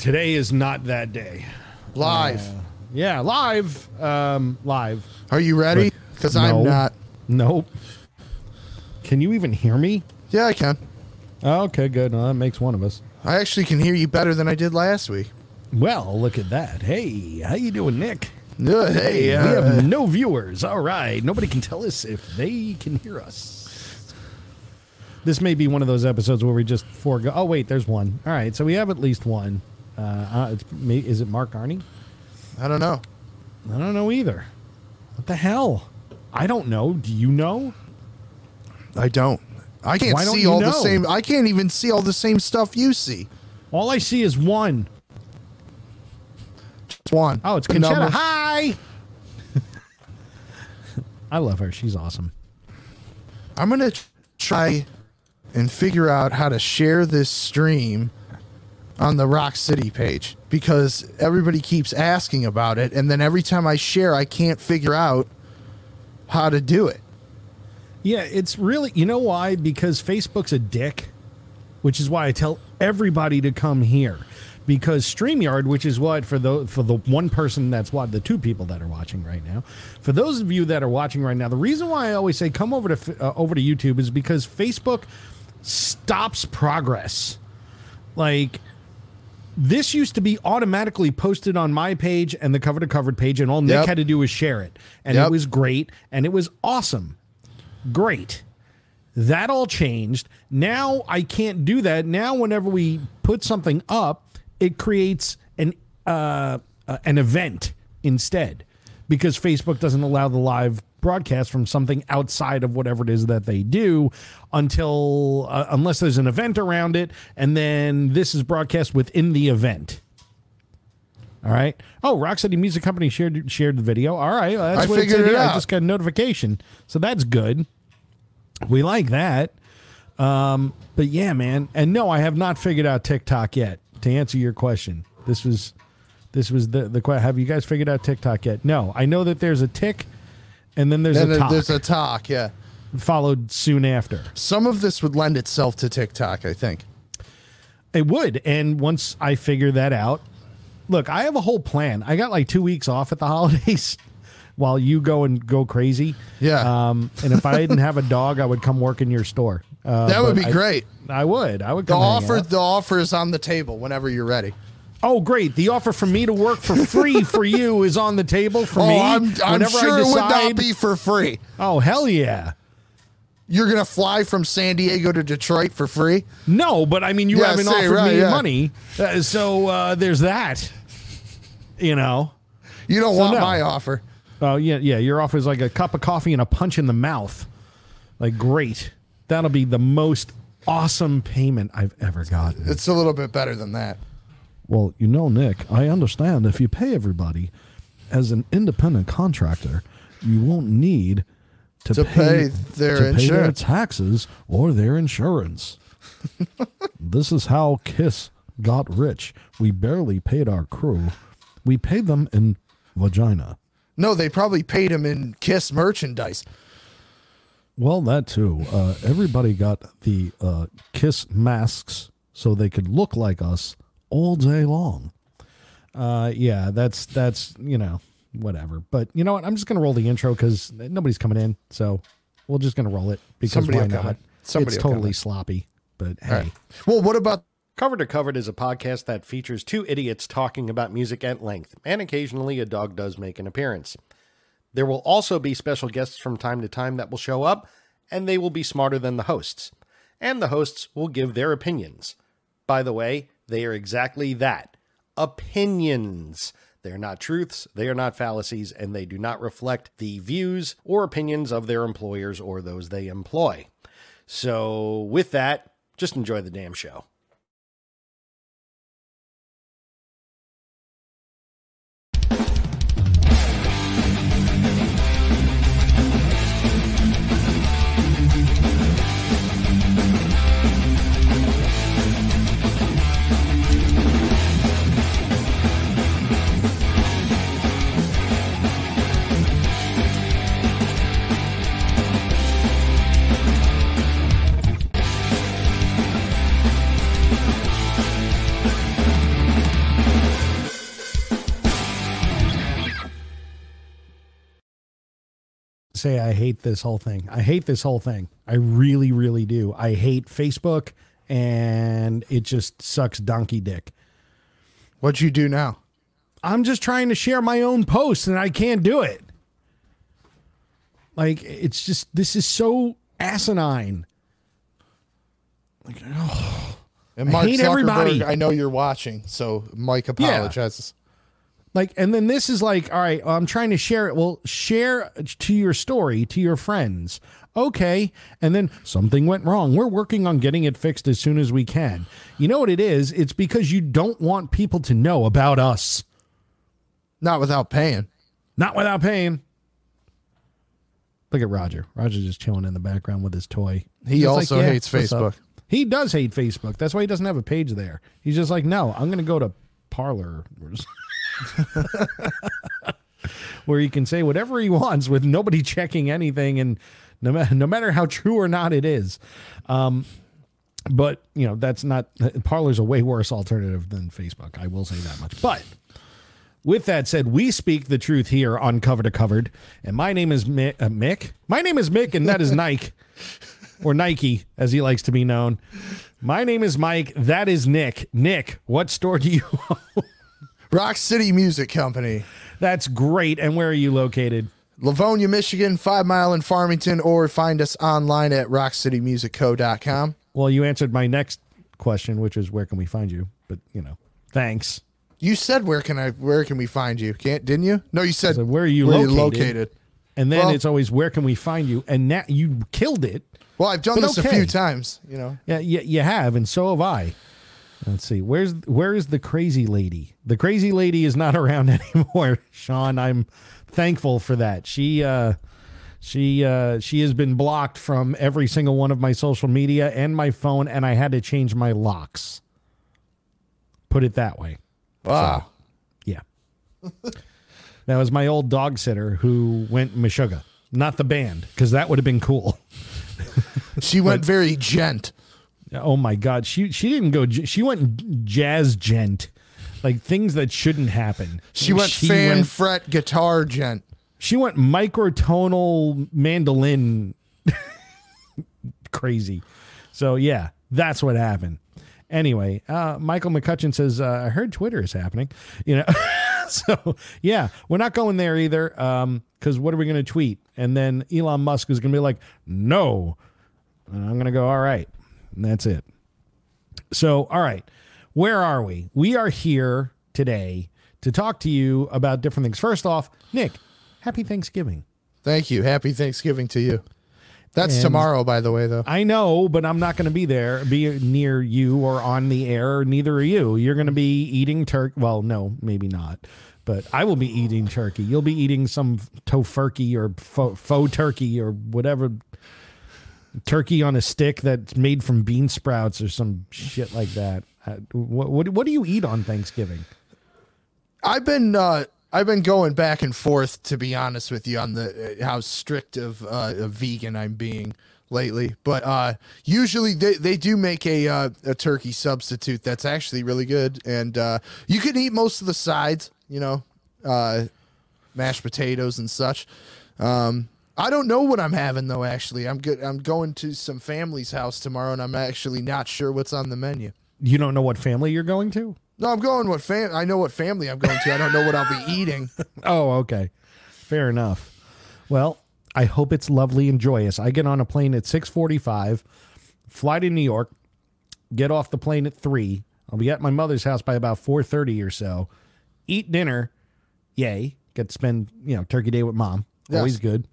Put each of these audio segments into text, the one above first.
today is not that day. Live. Yeah, live. Um, live. Are you ready? Because No. I'm not. Nope. Can you even hear me? Yeah, I can. Oh, okay, good. Well, that makes one of us. I actually can hear you better than I did last week. Well, look at that. Hey, how you doing, Nick? Good. Hey, we uh, have no viewers. All right. Nobody can tell us if they can hear us. This may be one of those episodes where we just forego. Oh, wait, there's one. All right. So we have at least one. Uh, uh, it's, is it Mark Arnie? I don't know. I don't know either. What the hell? I don't know. Do you know? I don't. I can't don't see all the same. I can't even see all the same stuff you see. All I see is one. It's one. Oh, it's The Conchetta. number- Hi. I love her. She's awesome. I'm gonna try and figure out how to share this stream on the Rock City page because everybody keeps asking about it, and then every time I share, I can't figure out how to do it. Yeah, it's really, you know why? Because Facebook's a dick, which is why I tell everybody to come here. Because StreamYard, which is what for the for the one person that's what the two people that are watching right now, for those of you that are watching right now, the reason why I always say come over to uh, over to YouTube is because Facebook stops progress. Like this used to be automatically posted on my page and the cover to covered page, and all Nick Yep. had to do was share it, and Yep. it was great and it was awesome great. That all changed. Now I can't do that. Now whenever we put something up, it creates an uh, uh, an event instead because Facebook doesn't allow the live broadcast from something outside of whatever it is that they do until uh, unless there's an event around it and then this is broadcast within the event. All right. Oh, Rock City Music Company shared shared the video. All right, well, that's I what it figured said it here. I out. just got a notification, so that's good. We like that. Um, but yeah, man. And no, I have not figured out TikTok yet. To answer your question, this was this was the the question. Have you guys figured out TikTok yet? No, I know that there's a tick, and then there's Then a talk there's a talk. Yeah. followed soon after. Some of this would lend itself to TikTok. I think. It would. And once I figure that out, look, I have a whole plan. I got like two weeks off at the holidays while you go and go crazy. Yeah. Um, and if I didn't have a dog, I would come work in your store. Uh, That would be I- great. I would. I would The offer. The offer is on the table whenever you're ready. Oh, great! The offer for me to work for free for you is on the table for oh, me. I'm, I'm sure it would not be for free. Oh, hell yeah! You're gonna fly from San Diego to Detroit for free. No, but I mean, you Yeah, haven't say, offered right, me yeah. money, uh, so uh, there's that. You know. You don't So want no. my offer. Oh yeah, yeah. Your offer is like a cup of coffee and a punch in the mouth. Like great. That'll be the most awesome payment I've ever gotten. It's a little bit better than that. Well, you know, Nick, I understand if you pay everybody as an independent contractor, you won't need to, To pay their to pay their taxes or their insurance. this is how Kiss got rich. We barely paid our crew. We paid them in vagina. No, they probably paid him in Kiss merchandise. Well, that too. Uh, everybody got the uh, Kiss masks so they could look like us all day long. Uh, yeah, that's that's you know whatever. But you know what? I'm just gonna roll the intro because nobody's coming in, so we're just gonna roll it because Somebody why will come not? Somebody it's will totally sloppy, but hey. All right. Well, what about Cover to Covered is a podcast that features two idiots talking about music at length, and occasionally a dog does make an appearance. There will also be special guests from time to time that will show up, and they will be smarter than the hosts. And the hosts will give their opinions. By the way, they are exactly that opinions. They're not truths, they are not fallacies, and they do not reflect the views or opinions of their employers or those they employ. So, with that, just enjoy the damn show. Say I hate this whole thing. I hate this whole thing. I really, really do. I hate Facebook and it just sucks donkey dick. What'd you do now? I'm just trying to share my own posts and I can't do it. Like it's just this is so asinine. Like oh, And I Mark hate Zuckerberg, everybody. I know you're watching, so Mike apologizes. Like and then this is like all right, I'm trying to share it. Well, share to your story to your friends. Okay, and then something went wrong. We're working on getting it fixed as soon as we can. You know what it is? It's because you don't want people to know about us. Not without paying. Not without paying. Look at Roger. Roger's just chilling in the background with his toy. He He's also "Yeah, hates what's up?" Facebook. He does hate Facebook. That's why he doesn't have a page there. He's just like, no, I'm going to go to Parler, where he can say whatever he wants with nobody checking anything, and no, ma- no matter how true or not it is. Um, but you know that's not Parler's a way worse alternative than Facebook. I will say that much. But with that said, we speak the truth here on Cover to Covered, and my name is Mick. Uh, Mick? My name is Mick, and that is Nike, or Nike, as he likes to be known. My name is Mike. That is Nick. Nick, what store do you own? Rock City Music Company. That's great. And where are you located? Livonia, Michigan, five mile in Farmington, or find us online at rockcitymusicco.com. Well, you answered my next question, which is where can we find you? But you know, thanks. You said where can I where can we find you? Can't didn't you? No, you said So where are you where located? located. And then Well- it's always where can we find you? And now you killed it. Well, I've done this a few times, you know. Yeah, you, you have, and so have I. Let's see. Where's where is the crazy lady? The crazy lady is not around anymore, Sean. I'm thankful for that. She uh she uh she has been blocked from every single one of my social media and my phone, and I had to change my locks. Put it that way. Wow. Yeah. that was my old dog sitter who went Meshuggah. Not the band, because that would have been cool. She went very djent. Oh my God, she she didn't go. She went jazz djent, like things that shouldn't happen. She went fan went, fret guitar djent. she went microtonal mandolin crazy. So yeah, that's what happened. Anyway, uh, Michael McCutcheon says, uh, "I heard Twitter is happening." You know, so yeah, we're not going there either. Because what are we going to tweet? And then Elon Musk is going to be like, "No," and I'm going to go, "All right," and that's it. So, all right, where are we? We are here today to talk to you about different things. First off, Nick, happy Thanksgiving. Thank you. Happy Thanksgiving to you. That's And- tomorrow, by the way, though. I know, but I'm not going to be there, be near you or on the air. Neither are you. You're going to be eating turkey. Well, no, maybe not. But I will be eating turkey. You'll be eating some tofurkey or faux, faux turkey or whatever turkey on a stick that's made from bean sprouts or some shit like that. Uh, what, what what do you eat on Thanksgiving? I've been uh, I've been going back and forth to be honest with you on the uh, how strict of uh, a vegan I'm being lately. But uh, usually they, they do make a uh, a turkey substitute that's actually really good, and uh, you can eat most of the sides. You know, uh, mashed potatoes and such. Um, I don't know what I'm having though. Actually, I'm good. I'm going to some family's house tomorrow, and I'm actually not sure what's on the menu. You don't know what family you're going to? No, I'm going what fam. I know what family I'm going to. I don't know what I'll be eating. Oh, okay. Fair enough. Well, I hope it's lovely and joyous. I get on a plane at 6:45, fly to New York, get off the plane at 3. I'll be at my mother's house by about 4:30 or so. Eat dinner. Yay. Get to spend, you know, turkey day with mom. Always good.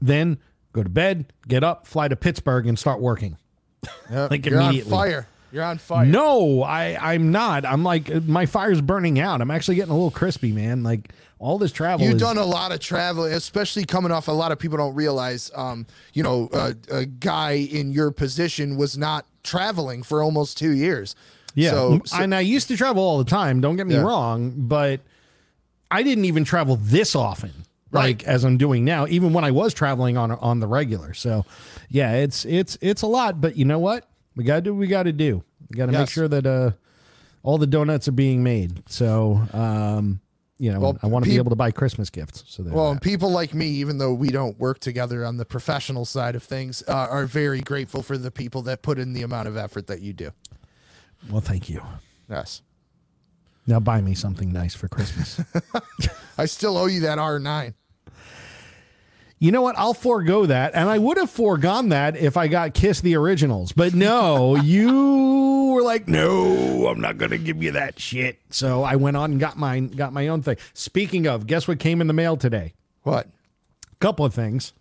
Then go to bed, get up, fly to Pittsburgh and start working. Yep, Like you're immediately. on fire. You're on fire. No, I I'm not. I'm like my fire's burning out. I'm actually getting a little crispy, man. Like all this travel You've is done a lot of traveling, especially coming off. A lot of people don't realize, um, you know, a, a guy in your position was not traveling for almost two years. Yeah, So, so- and I used to travel all the time. Don't get me Yeah. wrong, but I didn't even travel this often, Right. like as I'm doing now. Even when I was traveling on on the regular. So, yeah, it's it's it's a lot. But you know what? We got to do what we got to do. We got to make sure that uh all the donuts are being made. So, um, you know, Well, I want to be able to buy Christmas gifts. So. Well, and people like me, even though we don't work together on the professional side of things, uh, are very grateful for the people that put in the amount of effort that you do. well, thank you. Yes. Now buy me something nice for Christmas. I still owe you that R9. You know what? I'll forego that, and I would have foregone that if I got Kiss the originals. But no, you were like, no, I'm not going to give you that shit. So I went on and got mine, got my own thing. Speaking of, guess what came in the mail today? What? A couple of things.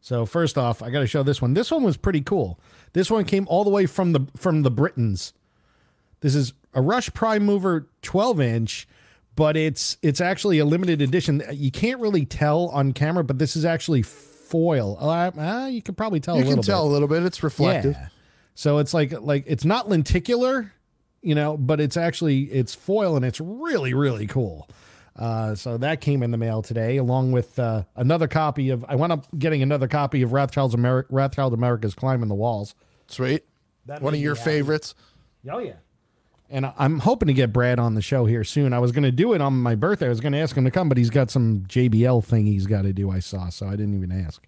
So first off, I got to show this one. This one was pretty cool. This one came all the way from the from the Britons. This is a Rush Prime Mover 12 inch, but it's it's actually a limited edition. You can't really tell on camera, but this is actually foil. Uh, uh, you can probably tell You a little can tell bit. a little bit. It's reflective. Yeah. So it's like like it's not lenticular, you know, but it's actually it's foil and it's really really cool. Uh, so that came in the mail today, along with uh, another copy of. I wound up getting another copy of Wrathchild's Ameri- Wrathchild America's Climbing the Walls. Sweet. That One of your happy. favorites. Oh yeah. And I'm hoping to get Brad on the show here soon. I was going to do it on my birthday. I was going to ask him to come, but he's got some JBL thing he's got to do. I saw, so I didn't even ask.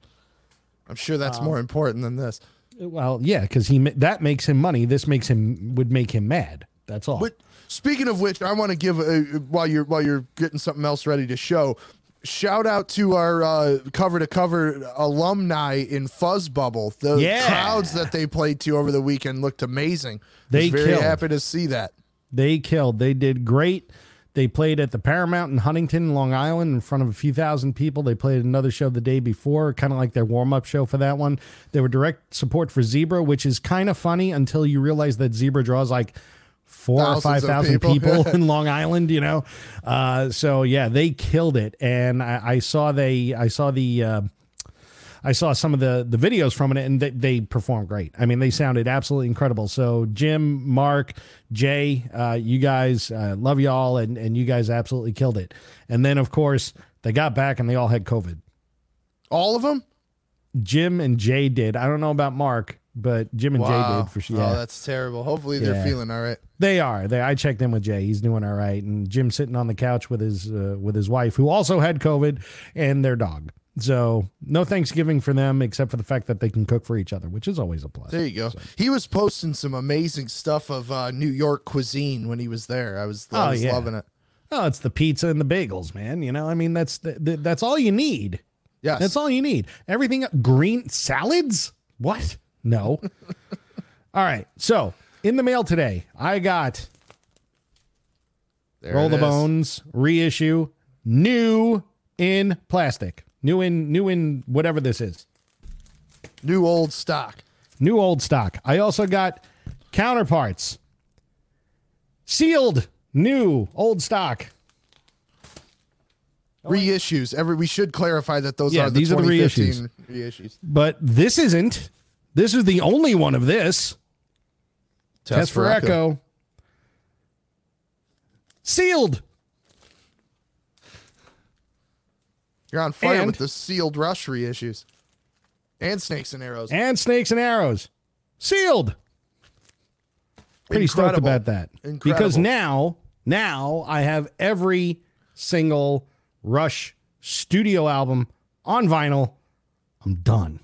I'm sure that's Um, more important than this. Well, yeah, because he that makes him money. This makes him would make him mad. That's all. But speaking of which, I want to give a, while you're while you're getting something else ready to show. Shout out to our uh, cover to cover alumni in Fuzz Bubble. The Yeah. crowds that they played to over the weekend looked amazing. They very killed. happy to see that. They killed. They did great. They played at the Paramount in Huntington, Long Island, in front of a few thousand people. They played another show the day before, kind of like their warm up show for that one. They were direct support for Zebra, which is kind of funny until you realize that Zebra draws like four or five thousand people. people in Long Island, you know. Uh, so yeah, they killed it, and I, I saw they, I saw the. Uh, I saw some of the the videos from it, and they, they performed great. I mean, they sounded absolutely incredible. So Jim, Mark, Jay, uh, you guys, uh, love y'all, and and you guys absolutely killed it. And then of course they got back and they all had COVID. All of them. Jim and Jay did. I don't know about Mark, but Jim and Jay did for sure. Oh, that's terrible. Hopefully they're Yeah. feeling all right. They are. They, I checked in with Jay. He's doing all right, and Jim's sitting on the couch with his uh, with his wife, who also had COVID, and their dog. So no Thanksgiving for them, except for the fact that they can cook for each other, which is always a plus. There you go. He was posting some amazing stuff of uh, New York cuisine when he was there. I was, I Oh, was yeah. loving it. Oh, it's the pizza and the bagels, man. You know, I mean, that's the, the, that's all you need. Yes. That's all you need. Everything green salads? What? No. all right. So in the mail today, I got There Roll the is. Bones reissue, new in plastic, new in new in whatever this is, New old stock. new old stock. I also got counterparts, sealed, new old stock. Oh, reissues. Every we should clarify that those Yeah, are the these are the 2015 reissues. But this isn't. This is the only one of this. Test, for Echo. Sealed. You're on fire And- with the sealed rush reissues. And snakes and arrows. and snakes and arrows sealed pretty stoked about that Incredible. because now now i have every single rush studio album on vinyl i'm done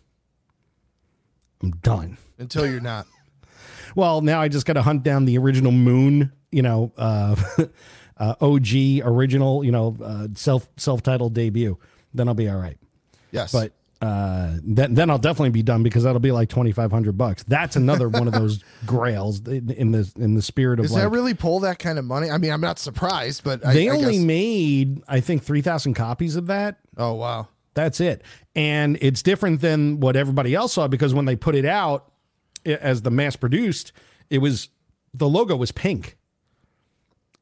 i'm done Until you're not. well now i just got to hunt down the original moon you know uh, uh og original you know uh, self self-titled debut then i'll be all right Yes. but uh, then then I'll definitely be done because that'll be like twenty five hundred bucks. That's another one of those grails in, in the in the spirit of does like that really pull that kind of money? I mean, I'm not surprised, but I, they I only guess- made I think three thousand copies of that. Oh wow. That's it, and it's different than what everybody else saw because when they put it out as the mass produced, it was the logo was pink,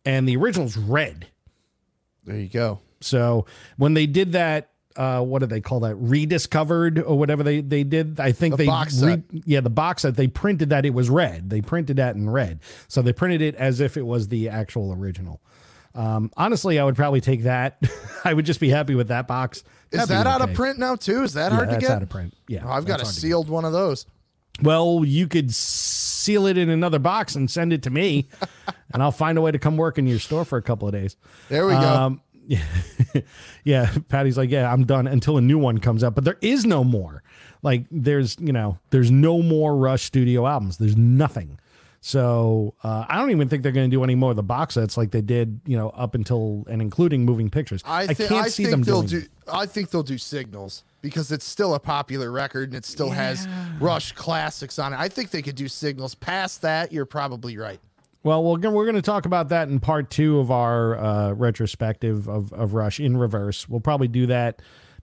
and the original's red. There you go. So when they did that, uh, what do they call that? Rediscovered or whatever they they did. I think The they box set. yeah the box that they printed that it was red. They printed that in red, so they printed it as if it was the actual original. Um, honestly, I would probably take that. I would just be happy with that box. Is That'd that out of print now too? Is that Yeah, hard to get? out of print. Yeah, Oh, I've got a that's hard to get. sealed one of those. Well, you could seal it in another box and send it to me, and I'll find a way to come work in your store for a couple of days. There we go. Um, yeah, Patty's like, yeah, I'm done until a new one comes out. But there is no more. Like, there's you know, there's no more Rush studio albums. There's nothing. So uh, I don't even think they're going to do any more of the box sets like they did, you know, up until and including moving pictures. I, thi- can't I see think them they'll doing. do. I think they'll do signals because it's still a popular record and it still has Rush classics on it. I think they could do signals. Past that, you're probably right. Well, we're going we're to talk about that in part two of our uh, retrospective of, of Rush in reverse. We'll probably do that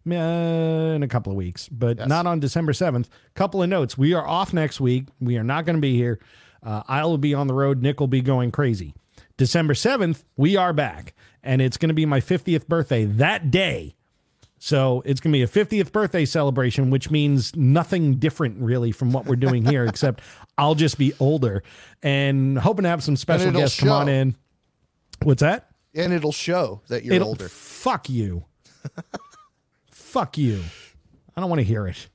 uh, in a couple of weeks, but not on December 7th. Couple of notes. We are off next week. We are not going to be here. Uh, I will be on the road. Nick will be going crazy. December 7th, we are back, and it's going to be my 50th birthday that day. So it's going to be a 50th birthday celebration, which means nothing different really from what we're doing here, except I'll just be older and hoping to have some special guests come on in. What's that? And it'll show that you're It'll older. fuck you. fuck you. I don't want to hear it.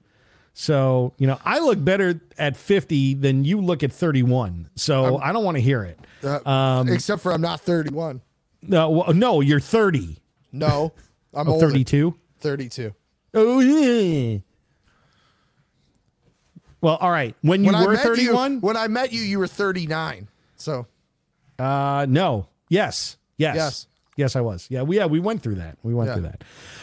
So, you know, I look better at 50 than you look at 31. So I don't want to hear it. Uh, um, except for I'm not 31. No, well, no, you're 30. No, I'm Oh, 32. 32. Oh, yeah. Well, all right. When you When were met you, 31? when I met you, you were 39. So Uh, no. Yes. Yes. Yes. Yes, I was. Yeah, we yeah we went through that. We went Yeah. through that.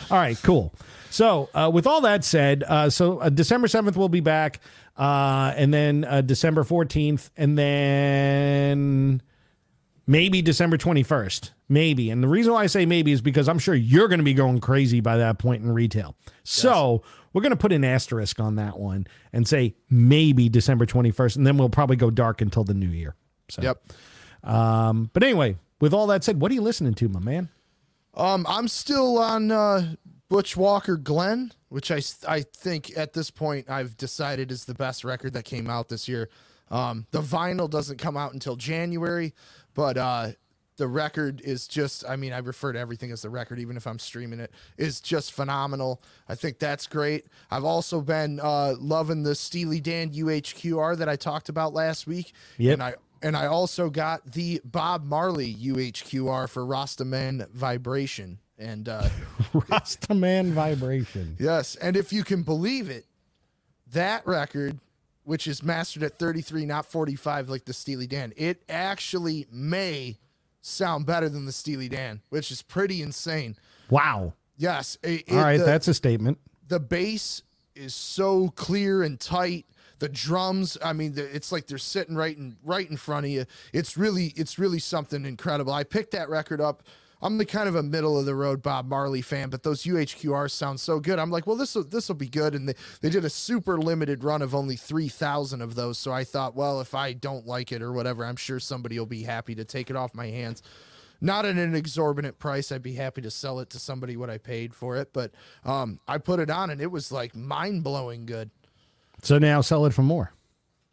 All right, cool. So, uh, with all that said, uh, so uh, December seventh we'll be back, uh, and then uh, December fourteenth, and then maybe December twenty first, maybe. And the reason why I say maybe is because I'm sure you're going to be going crazy by that point in retail. So we're going to put an asterisk on that one and say maybe December twenty first, and then we'll probably go dark until the new year. So, yep. um, but anyway, with all that said, what are you listening to, my man? Um, I'm still on uh, Butch Walker Glenn, which I I think at this point I've decided is the best record that came out this year. Um, the vinyl doesn't come out until January, but uh, the record is just I mean I refer to everything as the record, even if I'm streaming it, is just phenomenal. I think that's great. I've also been uh, loving the Steely Dan UHQR that I talked about last week, Yep. and I and I also got the Bob Marley UHQR for Rastaman Vibration. And uh, Rastaman Vibration. yes, and if you can believe it, that record, which is mastered at 33, not 45 like the Steely Dan, it actually may sound better than the Steely Dan, which is pretty insane. Wow. Yes. it- it- right, the- that's a statement. the bass is so clear and tight the drums i mean it's like they're sitting right in right in front of you it's really it's really something incredible i picked that record up i'm the kind of a middle of the road bob marley fan but those uhqrs sound so good i'm like well this will this will be good and they, they did a super limited run of only 3000 of those so i thought well if i don't like it or whatever i'm sure somebody will be happy to take it off my hands not at an exorbitant price. I'd be happy to sell it to somebody what I paid for it, but um, I put it on and it was like mind blowing good. So now sell it for more.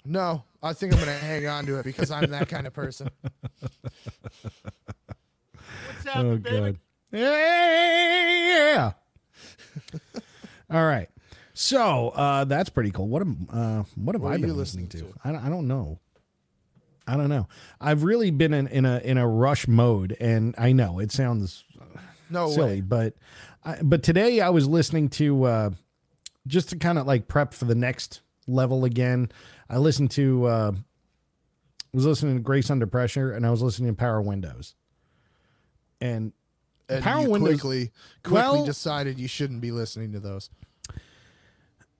No, I think I'm gonna hang on to it because I'm that kind of person. Oh god. Yeah. All right. So uh, that's pretty cool. What am uh, what have What I been listening, listening to? I, don't- I don't know. I don't know. I've really been in, in a in a rush mode, and I know it sounds No silly, way. but I, but today I was listening to uh, just to kind of like prep for the next level again. I listened to uh, was listening to Grace Under Pressure, and I was listening to Power Windows, and And Power you Windows- quickly quickly Well- decided you shouldn't be listening to those.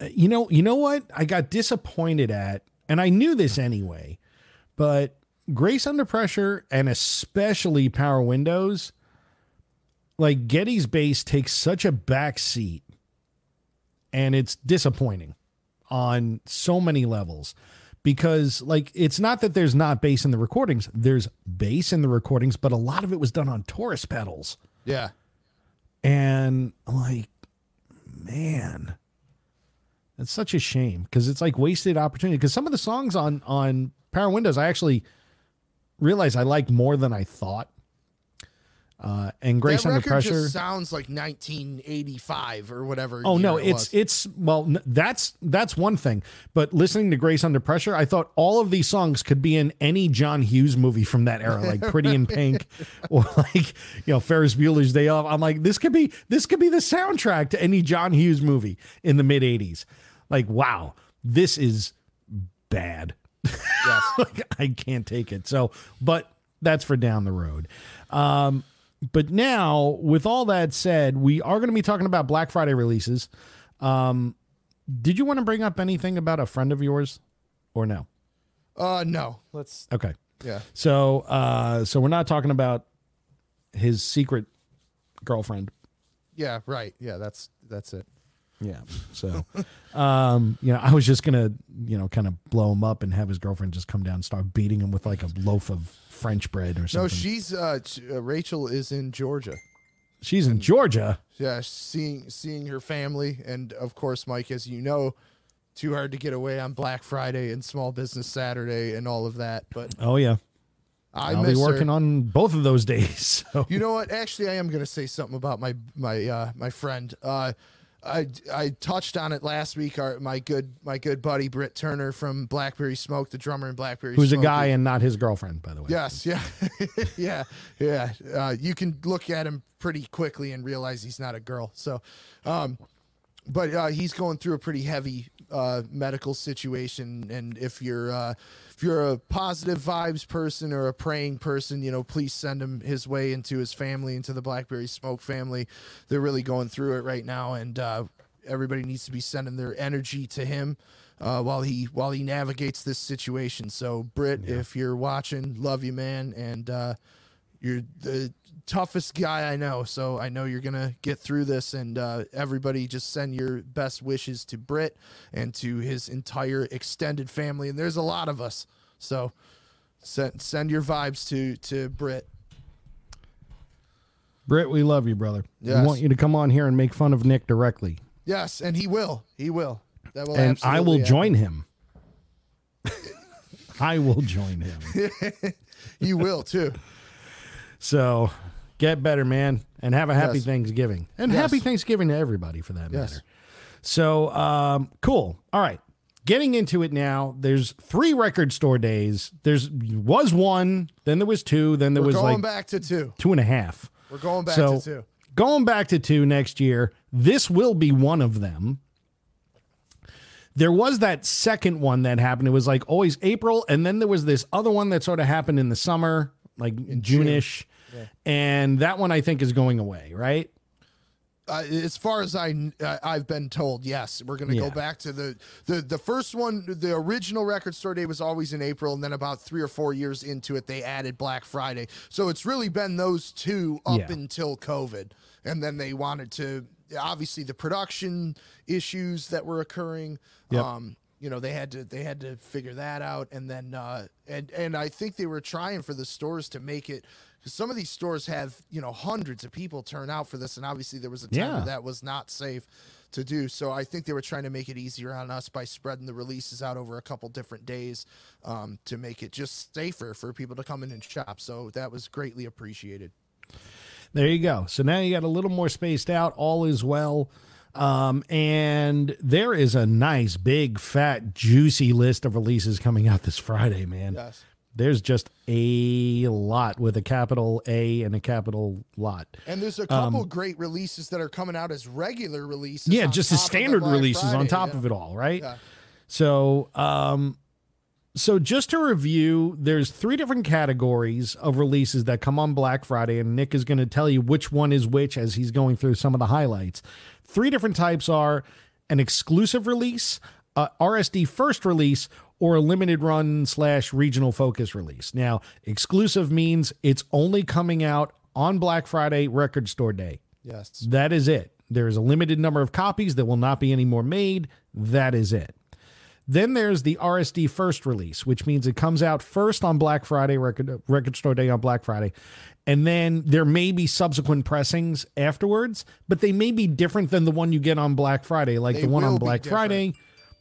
Uh, you know, you know what? I got disappointed at, and I knew this anyway, but Grace Under Pressure and especially Power Windows, like Geddy's bass takes such a back seat, and it's disappointing on so many levels. Because like it's not that there's not bass in the recordings, there's bass in the recordings, but a lot of it was done on Taurus pedals. Yeah. And like, man, that's such a shame because it's like wasted opportunity. Because some of the songs on on Power Windows, I actually realized I like more than I thought. Uh, and Grace Under Pressure. just sounds like 1985 or whatever. Oh no, it it's it's well that's that's one thing. But listening to Grace Under Pressure, I thought all of these songs could be in any John Hughes movie from that era, like Pretty in Pink or like you know Ferris Bueller's Day Off. I'm like this could be this could be the soundtrack to any John Hughes movie in the mid 80s. Like wow, this is bad. Yes. like I can't take it. So, but that's for down the road. Um, but now, with all that said, we are going to be talking about Black Friday releases. Um, did you want to bring up anything about a friend of yours, or no? Uh, no. Let's. Okay, Yeah. so uh, so we're not talking about his secret girlfriend. Yeah. Right. Yeah. That's that's it. Yeah. So, um, you know, I was just gonna, you know, kind of blow him up and have his girlfriend just come down and start beating him with like a loaf of French bread or something. No, she's uh, uh Rachel is in Georgia. She's in Georgia. Yeah, seeing seeing her family, and of course, Mike, as you know, too hard to get away on Black Friday and Small Business Saturday and all of that. But Oh yeah. I I'll miss be working her. on both of those days. So You know what? Actually, I am going to say something about my my uh, my friend. Uh, I I touched on it last week. Our my good my good buddy Britt Turner from Blackberry Smoke, the drummer in Blackberry. Smoke. Who's a guy and not his girlfriend, by the way. Yes, yeah, yeah, yeah. Uh, you can look at him pretty quickly and realize he's not a girl. So, um, but uh, he's going through a pretty heavy uh, medical situation, and if you're uh, if you're a positive vibes person or a praying person, you know, please send him his way into his family, into the Blackberry Smoke family. They're really going through it right now, and uh, everybody needs to be sending their energy to him. Uh, while he while he navigates this situation, so Britt, if you're watching, love you, man, and uh, you're the toughest guy I know, so I know you're gonna get through this. And uh, everybody, just send your best wishes to Britt and to his entire extended family. And there's a lot of us, so send send your vibes to to Britt. Britt, we love you, brother. Yes. We want you to come on here and make fun of Nick directly. Yes, and he will. He will. That will. and I will absolutely join him. I will join him. You will too. So get better, man, and have a happy Yes. Thanksgiving. And Yes. happy Thanksgiving to everybody for that Yes. matter. So um, cool. All right. Getting into it now, there's three record store days. There's was one, then there was two, then there We're was going like back to two. two and a half. We're going back so to two. going back to two next year, this will be one of them. There was that second one that happened. It was like always April, and then there was this other one that sort of happened in the summer, like June-ish. And that one I think is going away, right? Uh, as far as I uh, I've been told, yes, we're going to Yeah. go back to the, the the first one. The original record store day was always in April, and then about three or four years into it, they added Black Friday. So it's really been those two up Yeah. until COVID, and then they wanted to obviously the production issues that were occurring. Yep. Um, you know they had to they had to figure that out, and then uh, and and I think they were trying for the stores to make it. Because some of these stores have, you know, hundreds of people turn out for this, and obviously there was a time Yeah. that was not safe to do. So I think they were trying to make it easier on us by spreading the releases out over a couple different days um, to make it just safer for people to come in and shop. So that was greatly appreciated. There you go. So now you got a little more spaced out. All is well. Um, and there is a nice, big, fat, juicy list of releases coming out this Friday, man. Yes. There's just a lot with a capital A and a capital lot. And there's a couple great releases that are coming out as regular releases. Um, Yeah, just as the standard releases on top yeah. of it all, right? Yeah. So, um, so just to review, there's three different categories of releases that come on Black Friday, and Nick is going to tell you which one is which as he's going through some of the highlights. Three different types are an exclusive release, Uh, a RSD first release, or a limited run slash regional focus release. Now, exclusive means it's only coming out on Black Friday record store day. Yes. That is it. There is a limited number of copies that will not be any more made. That is it. Then there's the RSD first release, which means it comes out first on Black Friday, record, record store day on Black Friday. And then there may be subsequent pressings afterwards, but they may be different than the one you get on Black Friday. Like They the one on Black. Friday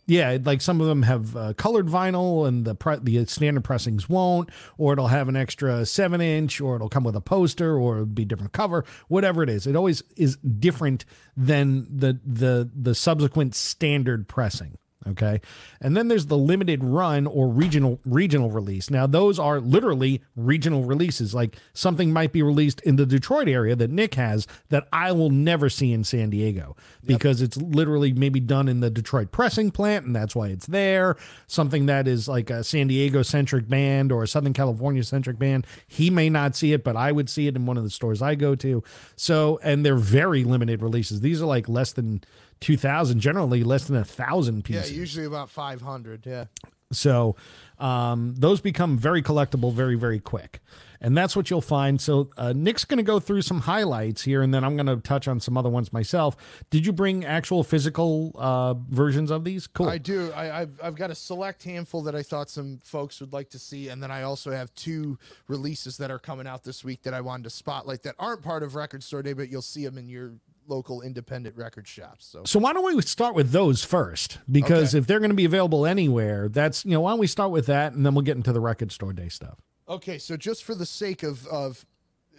Yeah, like some of them have uh, colored vinyl, and the pre- the standard pressings won't, or it'll have an extra seven inch, or it'll come with a poster, or it'll be different cover, whatever it is. It always is different than the the the subsequent standard pressing. Okay. And then there's the limited run or regional regional release. Now those are literally regional releases. Like something might be released in the Detroit area that Nick has that I will never see in San Diego because it's literally maybe done in the Detroit pressing plant and that's why it's there. Something that is like a San Diego centric band or a Southern California centric band, he may not see it, but I would see it in one of the stores I go to. So, and they're very limited releases. These are like less than 2000 generally less than a thousand pieces Yeah, usually about 500. Yeah. so um, those become very collectible very very quick and that's what you'll find so uh, nick's going to go through some highlights here and then i'm going to touch on some other ones myself did you bring actual physical uh, versions of these cool I do. I, I've, I've got a select handful that I thought some folks would like to see. And then I also have two releases that are coming out this week that I wanted to spotlight that aren't part of Record Store Day, but you'll see them in your local independent record shops. So so why don't we start with those first because Okay. if they're going to be available anywhere that's you know why don't we start with that and then we'll get into the record store day stuff Okay, so just for the sake of of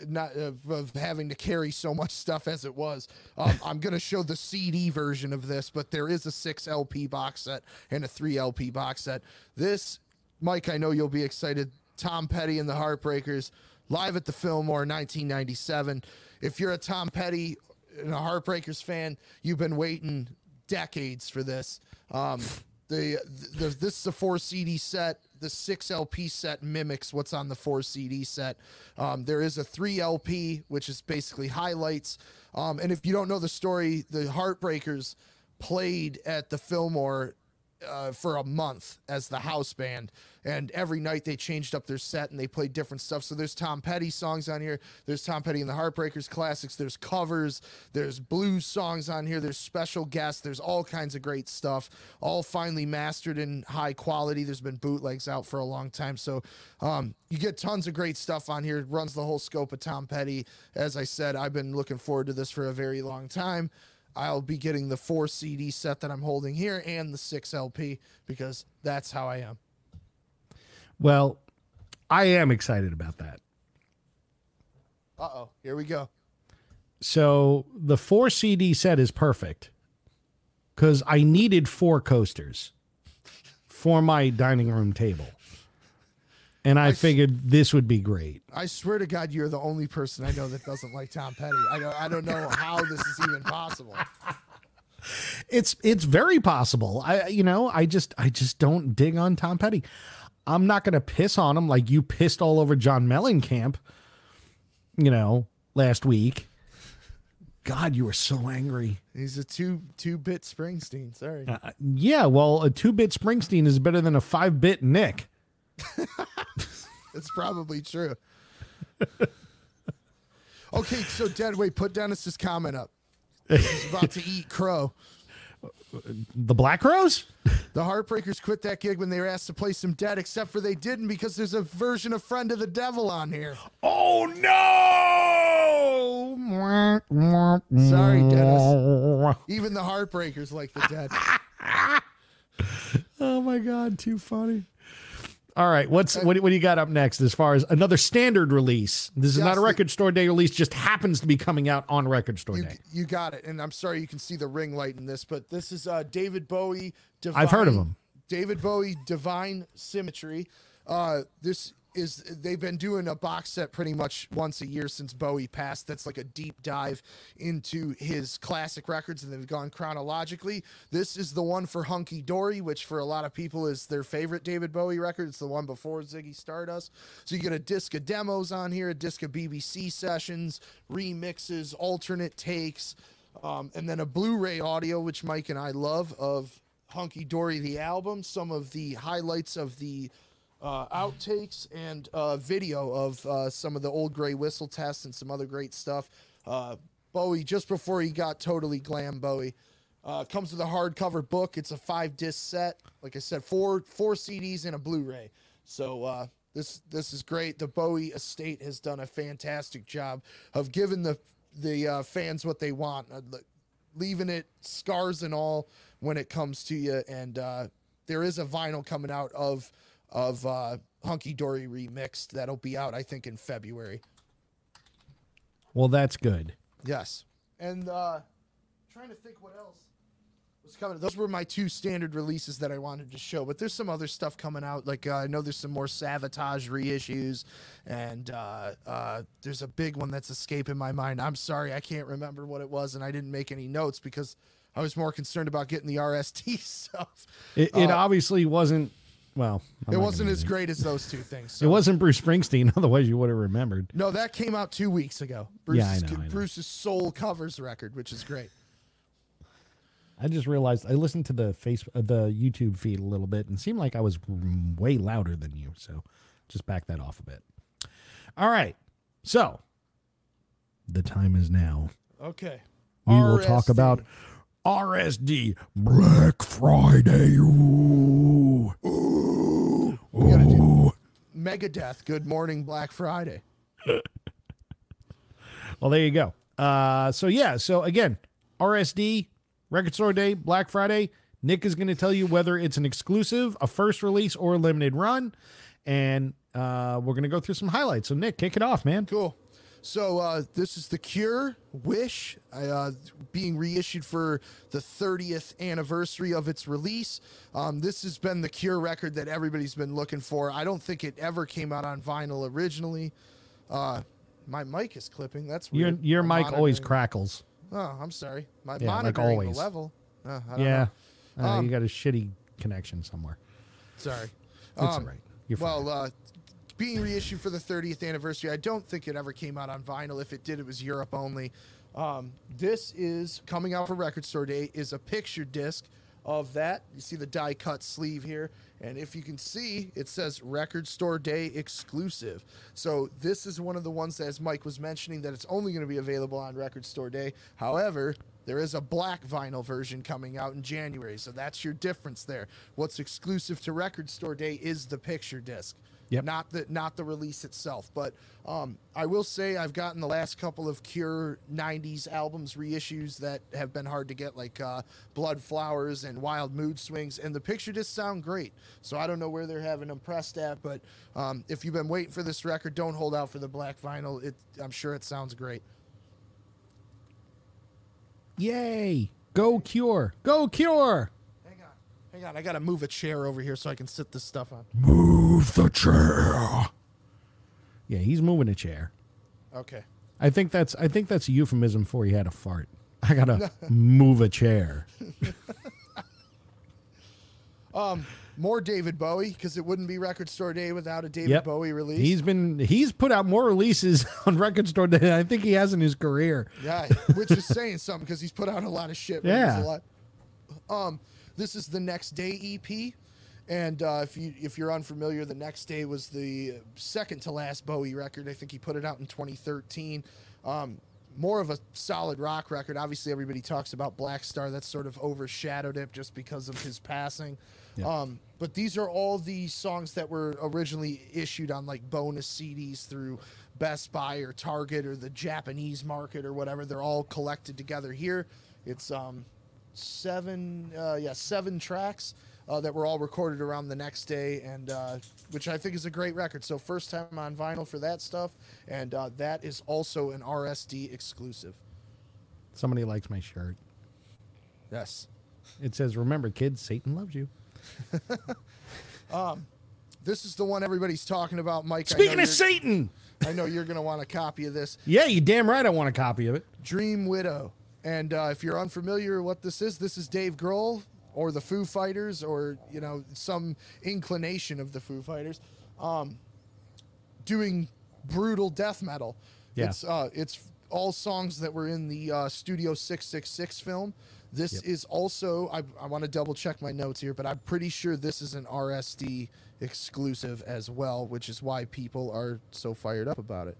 not of, of having to carry so much stuff as it was, um, I'm gonna show the CD version of this, but there is a six LP box set and a three LP box set. This, Mike, I know you'll be excited. Tom Petty and the Heartbreakers live at the Fillmore, 1997. If you're a Tom Petty and a Heartbreakers fan, you've been waiting decades for this. Um, the, the this is a four CD set. The six LP set mimics what's on the four CD set. Um, there is a three LP, which is basically highlights. Um, and if you don't know the story, the Heartbreakers played at the Fillmore uh, for a month as the house band, and every night they changed up their set and they played different stuff. So there's Tom Petty songs on here. There's Tom Petty and the Heartbreakers classics. There's covers. There's blues songs on here. There's special guests. There's all kinds of great stuff. All finally mastered in high quality. There's been bootlegs out for a long time, so um, you get tons of great stuff on here. It runs the whole scope of Tom Petty. As I said, I've been looking forward to this for a very long time. I'll be getting the four CD set that I'm holding here and the six LP because that's how I am. well i am excited about that Uh oh, here we go. So the four CD set is perfect because I needed four coasters for my dining room table. And I figured this would be great. I swear to God, you're the only person I know that doesn't like Tom Petty. I don't, I don't know how this is even possible. It's it's very possible. I you know, I just I just don't dig on Tom Petty. I'm not gonna piss on him like you pissed all over John Mellencamp, you know, last week. God, you were so angry. He's a two two bit Springsteen. Sorry. Uh, yeah, well, a two bit Springsteen is better than a five bit Nick. It's probably true. okay, so Dead Wait, put Dennis's comment up. He's about to eat crow. The Black Rose? The Heartbreakers quit that gig when they were asked to play some Dead, except for they didn't because there's a version of Friend of the Devil on here. Oh no! Sorry, Dennis. Even the Heartbreakers like the Dead. Oh my god, too funny. All right, what's what, what do you got up next as far as another standard release? This is Yes, not a record store day release, just happens to be coming out on record store You, day. you got it. And I'm sorry you can see the ring light in this, but this is uh, David Bowie. Divine, I've heard of him. David Bowie, Divine Symmetry. Uh, this is they've been doing a box set pretty much once a year since Bowie passed. That's like a deep dive into his classic records, and they've gone chronologically. This is the one for Hunky Dory, which for a lot of people is their favorite David Bowie record. It's the one before Ziggy Stardust. So you get a disc of demos on here, a disc of BBC sessions, remixes, alternate takes, um, and then a Blu-ray audio, which Mike and I love of Hunky Dory the album. Some of the highlights of the uh, outtakes and uh, video of uh, some of the old gray whistle tests and some other great stuff. Uh, Bowie, just before he got totally glam Bowie, uh, comes with a hardcover book. It's a five disc set. Like I said, four four CDs and a Blu-ray. So uh, this this is great. The Bowie estate has done a fantastic job of giving the the fans what they want, le- leaving it scars and all when it comes to you. And there is a vinyl coming out of of uh, Hunky Dory remixed that'll be out, I think, in February. Well, that's good. Yes. And uh trying to think what else was coming. Those were my two standard releases that I wanted to show, but there's some other stuff coming out. Like uh, I know there's some more Sabotage reissues, and uh, uh, there's a big one that's escaping my mind. I'm sorry, I can't remember what it was, and I didn't make any notes because I was more concerned about getting the RSD stuff. It, it Uh, obviously wasn't. Well, I'm it not wasn't gonna as do great as those two things. It wasn't Bruce Springsteen. Otherwise, you would have remembered. No, that came out two weeks ago. Yeah, I Bruce's, know, I know. Bruce's Soul covers record, which is great. I just realized I listened to the face uh, the YouTube feed a little bit and seemed like I was way louder than you. So just back that off a bit. All right. So the time is now. Okay. We will talk RSD. about RSD Black Friday. Ooh. We gotta do Megadeth. Good morning, Black Friday. Well, there you go. Uh, so yeah, so again, RSD Record Store Day, Black Friday. Nick is going to tell you whether it's an exclusive, a first release, or a limited run, and uh, we're going to go through some highlights. So Nick, kick it off, man. Cool. So uh, this is the Cure Wish uh, being reissued for the 30th anniversary of its release. Um, this has been the Cure record that everybody's been looking for. I don't think it ever came out on vinyl originally. Uh, my mic is clipping. That's Your weird. your I'm mic always crackles. Oh, I'm sorry. My Yeah, like monitoring always. the level. Uh, I don't Yeah, know. Uh, Um, you got a shitty connection somewhere. Sorry. It's all right. You're fine. well, uh, being reissued for the 30th anniversary, I don't think it ever came out on vinyl. If it did, it was Europe only. Um, this is coming out for Record Store Day. Is a picture disc of that. You see the die cut sleeve here, and if you can see, it says Record Store Day exclusive. So this is one of the ones that, as Mike was mentioning, that it's only going to be available on Record Store Day. However, there is a black vinyl version coming out in January, so that's your difference there. What's exclusive to Record Store Day is the picture disc, Yep. not the not the release itself. But um, I will say I've gotten the last couple of Cure '90s albums reissues that have been hard to get, like uh, Blood Flowers and Wild Mood Swings, and the picture discs sound great. So I don't know where they're having them pressed at, but um, if you've been waiting for this record, don't hold out for the black vinyl. It, I'm sure it sounds great. Yay! Go Cure! Go Cure! Hang on. Hang on, I gotta move a chair over here so I can sit this stuff on. Move the chair. Yeah, he's moving a chair. Okay. I think that's I think that's a euphemism for he had a fart. I gotta move a chair. Um, more David Bowie, because it wouldn't be Record Store Day without a David Yep. Bowie release. He's been he's put out more releases on Record Store than I think he has in his career. yeah, which is saying something because he's put out a lot of shit. when he was Yeah. alive. Um, this is the Next Day EP, and uh, if you if you're unfamiliar, the Next Day was the second to last Bowie record. I think he put it out in 2013. Um, more of a solid rock record. Obviously, everybody talks about Black Star. That's sort of overshadowed it just because of his passing. Yeah. Um, but these are all the songs that were originally issued on like bonus CDs through Best Buy or Target or the Japanese market or whatever. They're all collected together here. It's um, seven, uh, yeah, seven tracks uh, that were all recorded around the next day, and uh, which I think is a great record. So first time on vinyl for that stuff, and uh, that is also an RSD exclusive. Somebody likes my shirt. Yes. It says, "Remember, kids, Satan loves you." um, This is the one everybody's talking about, Mike. Speaking of Satan, I know you're going to want a copy of this. yeah, you damn right. I want a copy of it. Dream Widow. And uh, if you're unfamiliar what this is, this is Dave Grohl or the Foo Fighters or, you know, some inclination of the Foo Fighters um, doing brutal death metal. Yeah. It's, uh, it's all songs that were in the uh, Studio 666 film. This Yep. is also, I, I want to double check my notes here, but I'm pretty sure this is an RSD exclusive as well, which is why people are so fired up about it.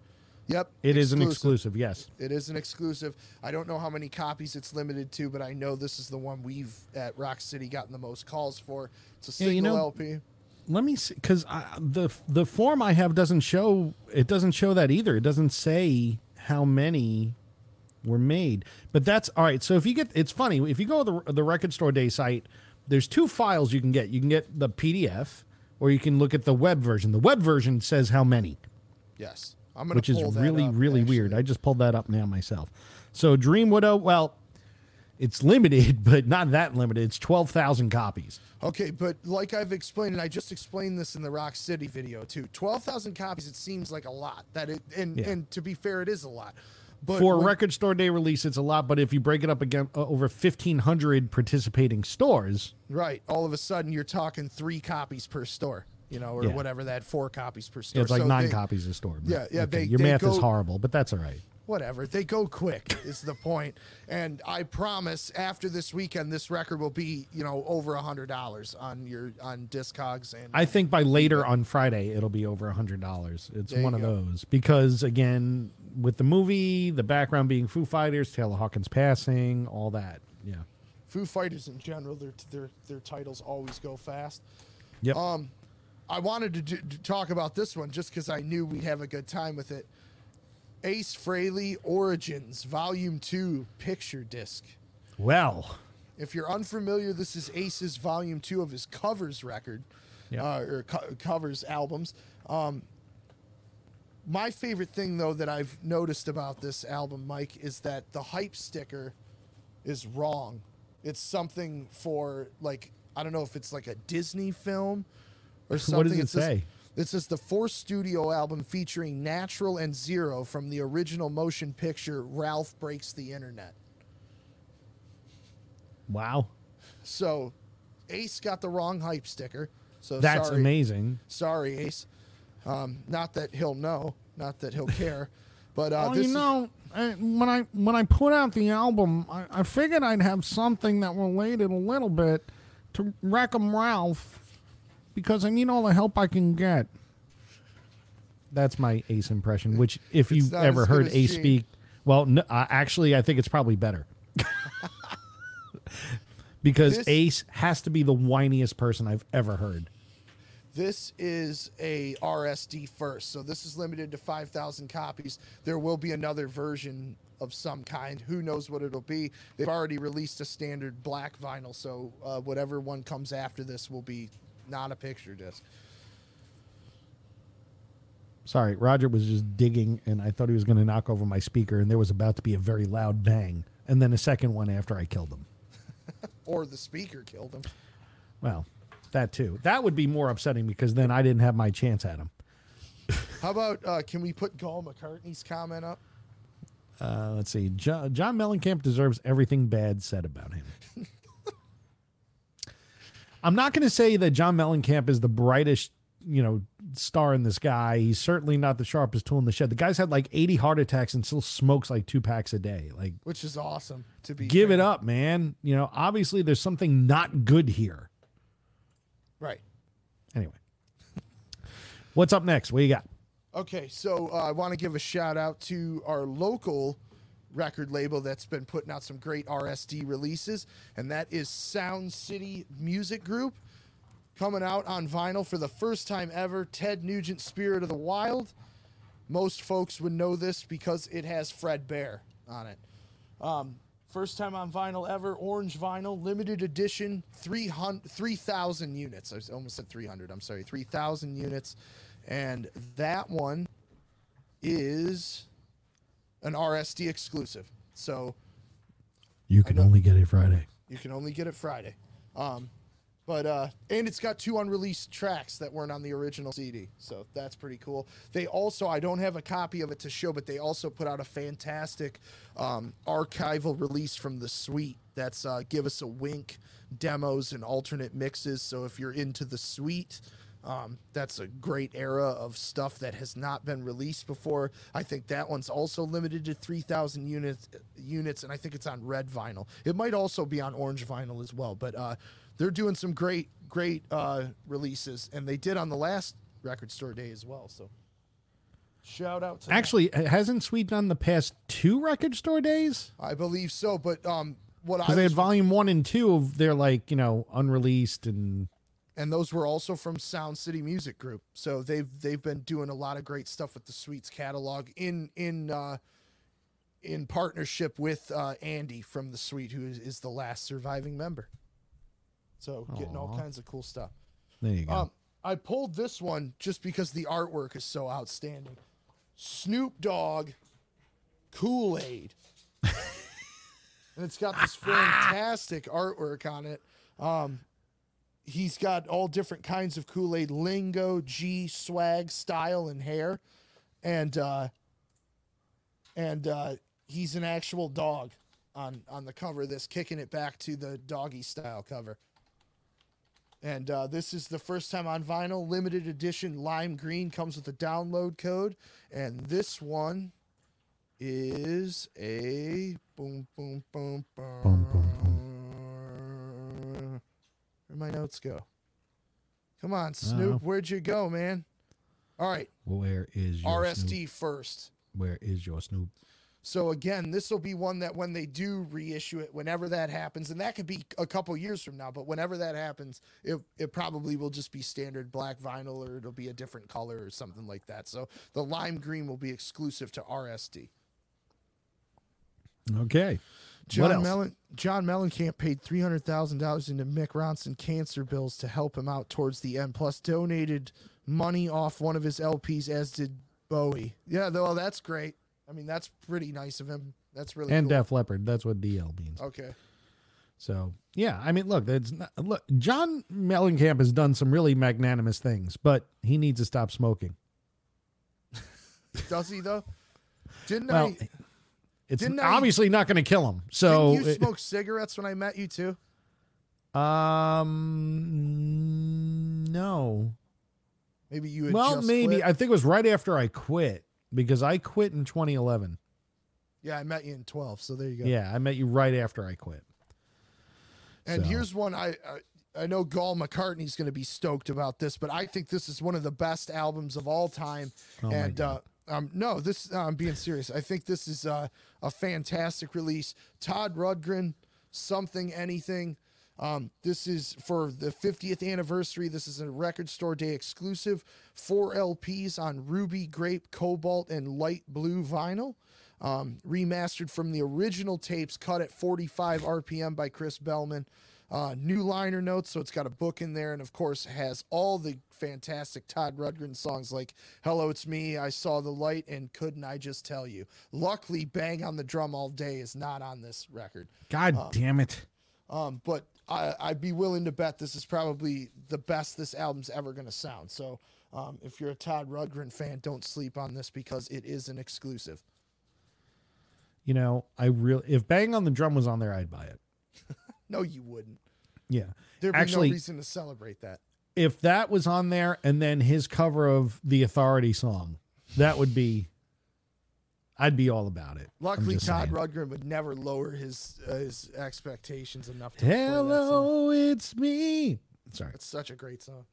Yep. It is an exclusive. Yes. It is an exclusive. I don't know how many copies it's limited to, but I know this is the one we've at Rock City gotten the most calls for. It's a Yeah, single you know- LP. Let me see, because the the form I have doesn't show. It doesn't show that either. It doesn't say how many were made. But that's all right. So if you get, it's funny if you go to the the Record Store Day site, there's two files you can get. You can get the PDF, or you can look at the web version. The web version says how many, Yes. I'm gonna which is really up, really weird. I just pulled that up now myself. So Dream Widow, well, it's limited, but not that limited. It's twelve thousand copies. Okay, but like I've explained, and I just explained this in the Rock City video too. Twelve thousand copies. It seems like a lot. That it, and Yeah. and to be fair, it is a lot. But For a record store day release, it's a lot, but if you break it up again uh, over 1,500 participating stores, right, all of a sudden you're talking three copies per store. You know, or Yeah. whatever that four copies per store. it's like So nine they- copies a store. Yeah, yeah, they- your they math is horrible, but that's all right. whatever. They go quick is the point. And I promise after this weekend this record will be, you know, over a hundred dollars on your on Discogs and I think by later on Friday, it'll be over a $100. It's There one of go. those. Because, again, with the movie, the background being Foo Fighters, Taylor Hawkins passing, all that. Yeah. Foo Fighters in general, their their their titles always go fast. Yep. Um, I wanted to, do, to talk about this one just because I knew we'd have a good time with it. Ace Frehley Origins Volume Two Picture Disc. well, If you're unfamiliar, this is Ace's Volume Two of his covers record, Yep. uh, or co- covers albums. Um, my favorite thing, though, that I've noticed about this album, Mike, is that the hype sticker is wrong. It's something for like I don't know if it's like a Disney film or something. What does it It says- say? It says the fourth studio album featuring Natural and Zero from the original motion picture Ralph Breaks the Internet. wow. So Ace got the wrong hype sticker. So That's sorry, amazing. Sorry, Ace. Um, not that he'll know, not that he'll care, but uh, Well, this you know, uh, when I when I put out the album, I, I figured I'd have something that related a little bit to Wreck-'em Ralph because I need all the help I can get. That's my Ace impression. Which, if you've not ever as good heard as Ace Gene. speak, well, no, uh, actually, I think it's probably better. because This- Ace has to be the whiniest person I've ever heard. This is a RSD first, so this is limited to 5,000 copies. There will be another version of some kind. Who knows what it'll be? They've already released a standard black vinyl, so uh, whatever one comes after this will be not a picture disc. Sorry, Roger was just digging, and I thought he was going to knock over my speaker, and there was about to be a very loud bang, and then a second one after I killed him. Or the speaker killed him. Well, that too. That would be more upsetting because then I didn't have my chance at him. How about uh, can we put Gall McCartney's comment up? Uh, let's see. John, John Mellencamp deserves everything bad said about him. I'm not going to say that John Mellencamp is the brightest, you know, star in the sky. He's certainly not the sharpest tool in the shed. The guy's had like 80 heart attacks and still smokes like two packs a day. Like, Which is awesome to be give fair. it up, man. You know, obviously there's something not good here. Right. Anyway, what's up next? What you got? Okay, so uh, I want to give a shout out to our local record label that's been putting out some great RSD releases, and that is Sound City Music Group. Coming out on vinyl for the first time ever, Ted Nugent Spirit of the Wild. Most folks would know this because it has Fred Bear on it. Um, first time on vinyl ever, orange vinyl, limited edition, 300 3,000 units. I almost said 300, I'm sorry, 3,000 units. And that one is an RSD exclusive. So You can only get it Friday. you can only get it Friday. Um, but uh, and it's got two unreleased tracks that weren't on the original CD, so that's pretty cool. They also, I don't have a copy of it to show, but they also put out a fantastic um, archival release from the Sweet. That's uh, give us a wink demos and alternate mixes. So if you're into the Sweet. Um, that's a great era of stuff that has not been released before. I think that one's also limited to 3,000 units, units, and I think it's on red vinyl. It might also be on orange vinyl as well, but uh, they're doing some great, great uh, releases, and they did on the last record store day as well. So, shout out to them. Actually, hasn't Sweet done the past two record store days? I believe so. But um, what I they had volume one and two of their like you know unreleased and and those were also from Sound City Music Group. So they've they've been doing a lot of great stuff with the Sweets catalog in in uh, in partnership with uh, Andy from the Sweet, who is, is the last surviving member. So getting all kinds of cool stuff. There you go. Um, I pulled this one just because the artwork is so outstanding. Snoop Dogg Coolaid. and it's got this fantastic artwork on it. Um, he's got all different kinds of Kool Aid lingo, G, swag, style, and hair. And, uh, and, uh, he's an actual dog on, on the cover of this, kicking it back to the doggy style cover. And uh, this is the first time on vinyl. Limited edition lime green comes with a download code. And this one is a boom, boom, boom, boom. Where'd my notes go? Come on, uh-huh. Snoop. Where'd you go, man? All right, Where is your RSD Snoop? first. Where is your Snoop? So again, this will be one that when they do reissue it, whenever that happens, and that could be a couple years from now, but whenever that happens, it, it probably will just be standard black vinyl or it'll be a different color or something like that. So the lime green will be exclusive to RSD. Okay. John? Mellon John Mellencamp paid three hundred thousand dollars into Mick Ronson cancer bills to help him out towards the end, plus donated money off one of his LPs, as did Bowie. Yeah, well, that's great. I mean, that's pretty nice of him. That's really and cool. Def Leppard. That's what DL means. Okay. So yeah, I mean, look, that's not, look. John Mellencamp has done some really magnanimous things, but he needs to stop smoking. Does he though? Didn't Well, I? It's Didn't I- obviously not going to kill him. So, you it- smoke cigarettes when I met you too? um, no. Maybe you Well, maybe quit? I think it was right after I quit because I quit in 2011. yeah, I met you in twelve. So there you go. Yeah, I met you right after I quit. And So- here's one I, I I know Gall McCartney's going to be stoked about this, but I think this is one of the best albums of all time. Oh and uh. Um, no, this I'm being serious. I think this is uh, a fantastic release. Todd Rundgren, something anything. Um, this is for the 50th anniversary. This is a record store day exclusive. Four LPs on ruby, grape, cobalt, and light blue vinyl. Um, remastered from the original tapes, cut at 45 RPM by Chris Bellman. Uh, new liner notes, so it's got a book in there, and of course has all the fantastic Todd Rundgren songs like "Hello, It's Me," "I Saw the Light," and "Couldn't I Just Tell You." Luckily, "Bang on the Drum All Day" is not on this record. God damn it. Um, but I, I'd be willing to bet this is probably the best this album's ever going to sound. So um, if you're a Todd Rundgren fan, don't sleep on this because it is an exclusive. You know, I really if Bang on the Drum was on there, I'd buy it. No, you wouldn't. Yeah. There'd be Actually, no reason to celebrate that. if that was on there and then his cover of the Authority song, that would be I'd be all about it. Luckily, Todd saying. Rundgren would never lower his uh, his expectations enough to play that song. Hello, it's me. Sorry. It's such a great song.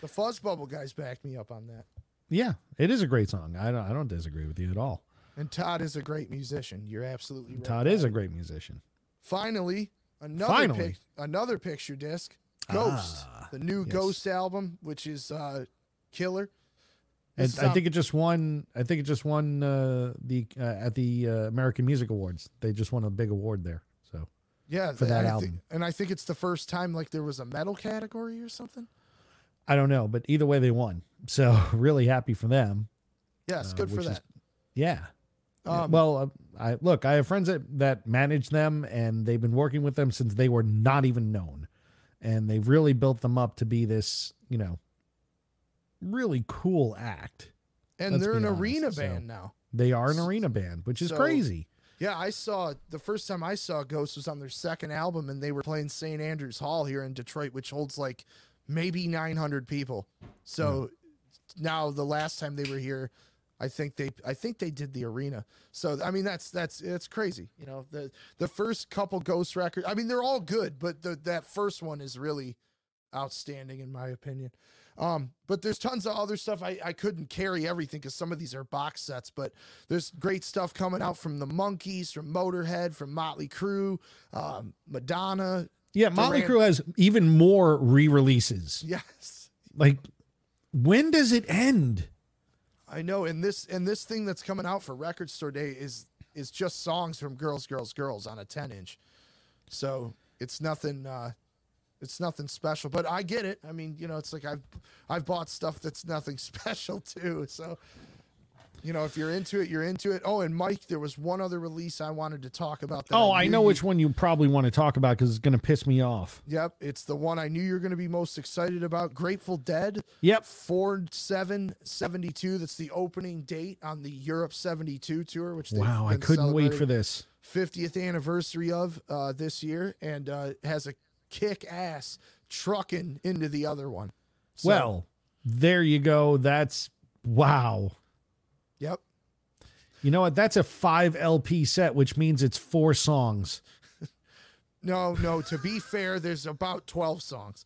The Fuzz Bubble guys backed me up on that. Yeah, it is a great song. I don't I don't disagree with you at all. And Todd is a great musician. You're absolutely right. Todd is a great musician. Finally, another pic- another picture disc, Ghost, the new yes. Ghost album, which is uh, killer. And is I think it just won. I think it just won uh, the uh, at the uh, American Music Awards. They just won a big award there. So yeah, for that I album. think- and I think it's the first time like there was a metal category or something. I don't know, but either way, they won. So really happy for them. Yes, Uh, good for which is- that. Yeah. Um, well, uh, I look. I have friends that that manage them, and they've been working with them since they were not even known, and they've really built them up to be this, you know, really cool act. and let's they're an honest, arena so- band now. They are an arena band, which is So- crazy. Yeah, I saw the first time I saw Ghost was on their second album, and they were playing St. Andrews Hall here in Detroit, which holds like maybe 900 people. So now the last time they were here, I think they I think they did the arena. So I mean that's that's it's crazy. You know the the first couple Ghost records. I mean they're all good, but the, that first one is really outstanding in my opinion. Um, but there's tons of other stuff. I, I couldn't carry everything because some of these are box sets, but there's great stuff coming out from the Monkees, from Motorhead, from Motley Crue, um, Madonna. Yeah, Motley Duran- Crue has even more re-releases. Yes, Like, when does it end? I know. And this and this thing that's coming out for Record Store Day is is just songs from Girls, Girls, Girls on a 10 inch. So it's nothing. Uh, it's nothing special, but I get it. I mean, you know, it's like I've I've bought stuff that's nothing special too. So, you know, if you're into it, you're into it. Oh, and Mike, there was one other release I wanted to talk about. That Oh, I knew know which one you probably want to talk about because it's going to piss me off. Yep, it's the one I knew you're going to be most excited about. Grateful Dead. Yep. Four seven seventy two. That's the opening date on the Europe seventy two tour, which Wow, I couldn't wait for this. 50th anniversary of uh, this year, and uh, has a kick ass trucking into the other one. So, well, there you go. That's wow. You know what? That's a five LP set, which means it's four songs. No, no. To be fair, there's about 12 songs.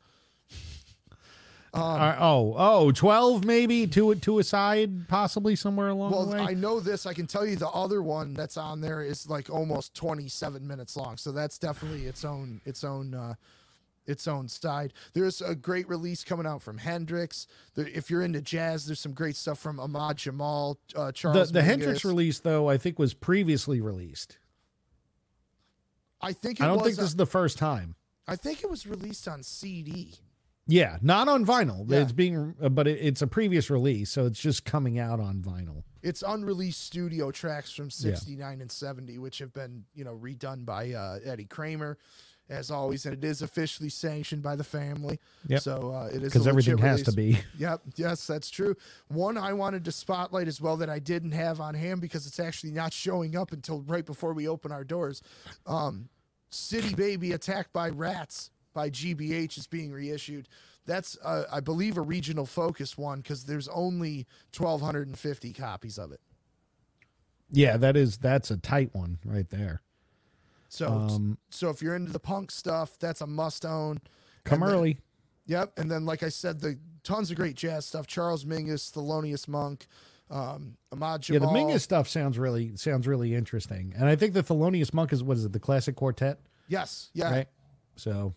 Uh, oh, oh, 12 maybe, two, two aside, possibly somewhere along the Well, way. I know this. I can tell you the other one that's on there is like almost 27 minutes long. So that's definitely its own its own uh its own side. There's a great release coming out from Hendrix. There, if you're into jazz, there's some great stuff from Ahmad Jamal, uh, the Charles. the Hendrix release, though, I think was previously released. I think it I don't was, think this is the first time. I think it was released on CD. Yeah, not on vinyl. Yeah. It's being, uh, but it, it's a previous release, so it's just coming out on vinyl. It's unreleased studio tracks from 69 and 70, which have been, you know, redone by uh, Eddie Kramer, as always, and it is officially sanctioned by the family. Yep. So uh, it is Because everything has to be. Yep. Yes, that's true. One I wanted to spotlight as well that I didn't have on hand because it's actually not showing up until right before we open our doors. Um, City Baby Attacked by Rats by GBH is being reissued. That's, uh, I believe, a regional focus one because there's only 1,250 copies of it. Yeah, that is that's a tight one right there. So, Um, so if you're into the punk stuff, that's a must own. Come And then- early. Yep. And then, like I said, the tons of great jazz stuff. Charles Mingus, Thelonious Monk, um, Ahmad Yeah, the Mingus stuff sounds really sounds really interesting, and I think the Thelonious Monk is what is it? The classic quartet, Yes. Yeah. right? So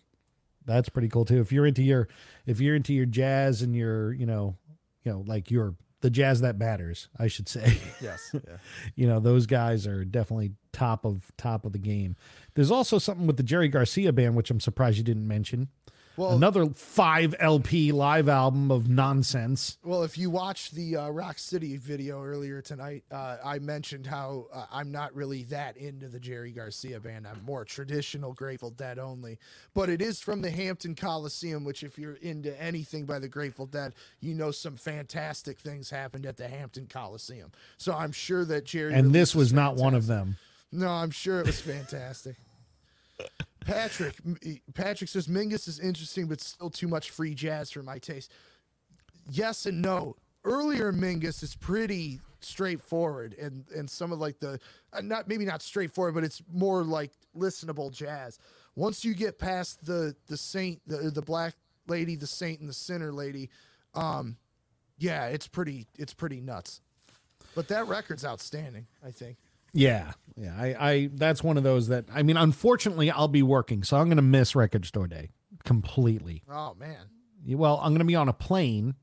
that's pretty cool too. If you're into your if you're into your jazz and your you know you know like your the jazz that matters, I should say. Yes. Yeah. you know those guys are definitely top of top of the game. There's also something with the Jerry Garcia band, which I'm surprised you didn't mention. Well, Another five LP live album of nonsense. well, if you watched the uh, Rock City video earlier tonight, uh, I mentioned how uh, I'm not really that into the Jerry Garcia band. I'm more traditional Grateful Dead only. But it is from the Hampton Coliseum, which, if you're into anything by the Grateful Dead, you know some fantastic things happened at the Hampton Coliseum. So I'm sure that Jerry. And this was not one of them. No, I'm sure it was fantastic. Patrick, Patrick says Mingus is interesting, but still too much free jazz for my taste. Yes and no. Earlier Mingus is pretty straightforward, and and some of like the uh, not maybe not straightforward, but it's more like listenable jazz. Once you get past the the saint, the the black lady, the saint, and the sinner lady, um, yeah, it's pretty it's pretty nuts. But that record's outstanding, I think. Yeah, yeah. I, I that's one of those that I mean, unfortunately, I'll be working, so I'm going to miss Record Store Day completely. Oh man. Well, I'm going to be on a plane,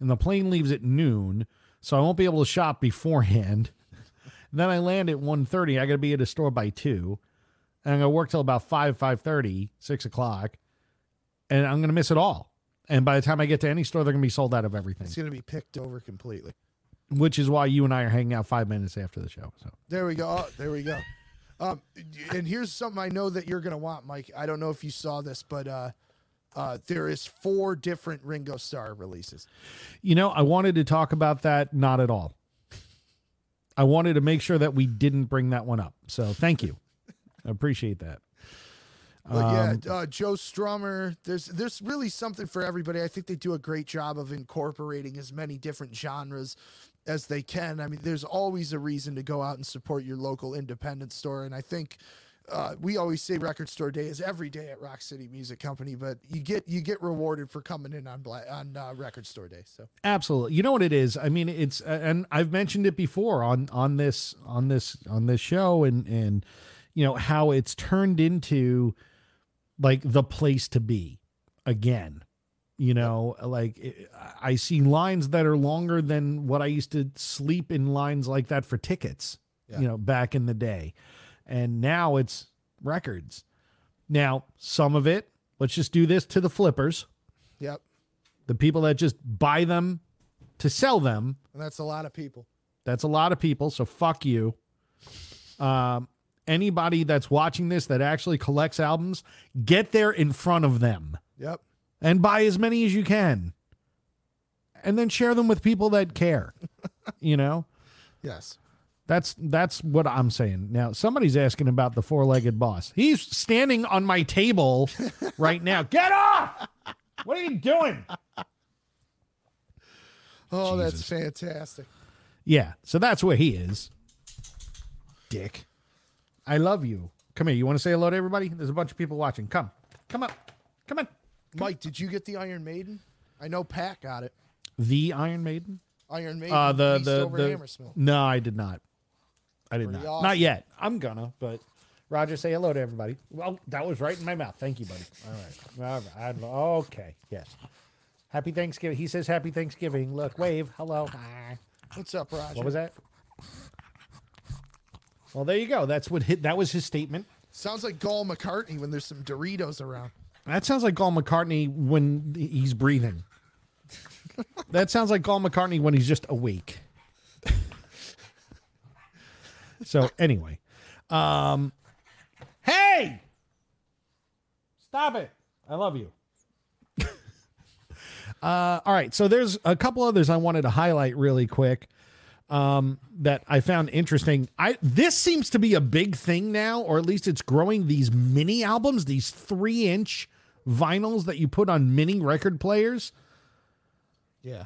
and the plane leaves at noon, so I won't be able to shop beforehand. then I land at 1.30. I got to be at a store by two, and I'm going to work till about five, 5.30, 6 o'clock, and I'm going to miss it all. And by the time I get to any store, they're going to be sold out of everything, It's going to be picked over completely. Which is why you and I are hanging out five minutes after the show. So There we go. Oh, there we go. Um, and here's something I know that you're going to want, Mike. I don't know if you saw this, but uh, uh, there is four different Ringo Starr releases. You know, I wanted to talk about that, not at all. I wanted to make sure that we didn't bring that one up. So thank you. I appreciate that. But Um, yeah, uh, Joe Strummer. There's there's really something for everybody. I think they do a great job of incorporating as many different genres as they can. I mean, there's always a reason to go out and support your local independent store, and I think. Uh, we always say Record Store Day is every day at Rock City Music Company, but you get you get rewarded for coming in on Bla- on uh, Record Store Day. So Absolutely. You know what it is? I mean, it's and I've mentioned it before on on this on this on this show and and you know how it's turned into like the place to be again. You know, like it- I see lines that are longer than what I used to sleep in lines like that for tickets. you know, back in the day. And now it's records. Now, some of it, let's just do this to the flippers, Yep. the people that just buy them to sell them. And that's a lot of people. That's a lot of people, so fuck you. Um, anybody that's watching this that actually collects albums, get there in front of them Yep. And buy as many as you can. And then share them with people that care. you know? Yes. That's that's what I'm saying. Now, somebody's asking about the four-legged boss. He's standing on my table right now. Get off! What are you doing? Oh, that's fantastic. Yeah, so that's where he is. Dick. I love you. Come here. You want to say hello to everybody? There's a bunch of people watching. Come. Come up. Come on. Mike, did you get the Iron Maiden? I know Pat got it. The Iron Maiden? Iron Maiden. Uh the the, the No, I did not. I did Pretty not. awesome. Not yet. I'm gonna, but Roger, say hello to everybody. Well, that was right in my mouth. Thank you, buddy. All right. All right. Okay. Yes. Happy Thanksgiving. He says Happy Thanksgiving. Look, wave. Hello. Hi. What's up, Roger? What was that? Well, there you go. That's what hit. That was his statement. Sounds like Gall McCartney when there's some Doritos around. That sounds like Paul McCartney when he's breathing. that sounds like Paul McCartney when he's just awake. so anyway, um, hey, stop it! I love you. uh, all right, so there's a couple others I wanted to highlight really quick um, that I found interesting. I this seems to be a big thing now, or at least it's growing. These mini albums, these three inch vinyls that you put on mini record players, Yeah.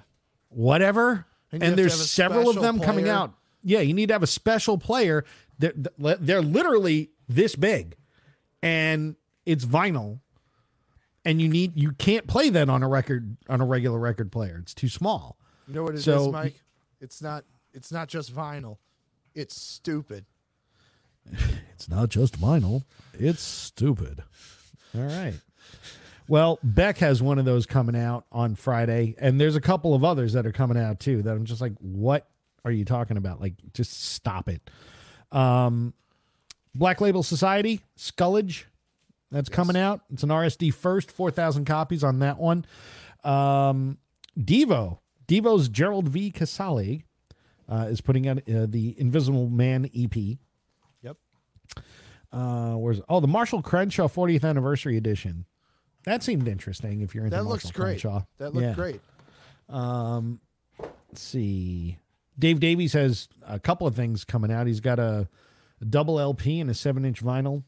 whatever. And And, you have to there's several of them coming out. Yeah, you need to have a special player. They're, they're literally this big, and it's vinyl. And you need you can't play that on a record on a regular record player. It's too small. You know what it is, So- Mike? It's not. It's not just vinyl. It's stupid. It's not just vinyl, it's stupid. All right. Well, Beck has one of those coming out on Friday, and there's a couple of others that are coming out too that I'm just like, what are you talking about? Like, just stop it. Um, Black Label Society, Skullage, that's coming out. It's an RSD first, 4,000 copies on that one. Um, Devo, Devo's Gerald V. Casale uh, is putting out uh, the Invisible Man EP. Yep. Uh, where's oh the Marshall Crenshaw 40th anniversary edition? That seemed interesting. If you're into That looks great. Crenshaw. That looked Yeah. great. Let's see. Dave Davies has a couple of things coming out. He's got a, a double LP and a seven inch vinyl.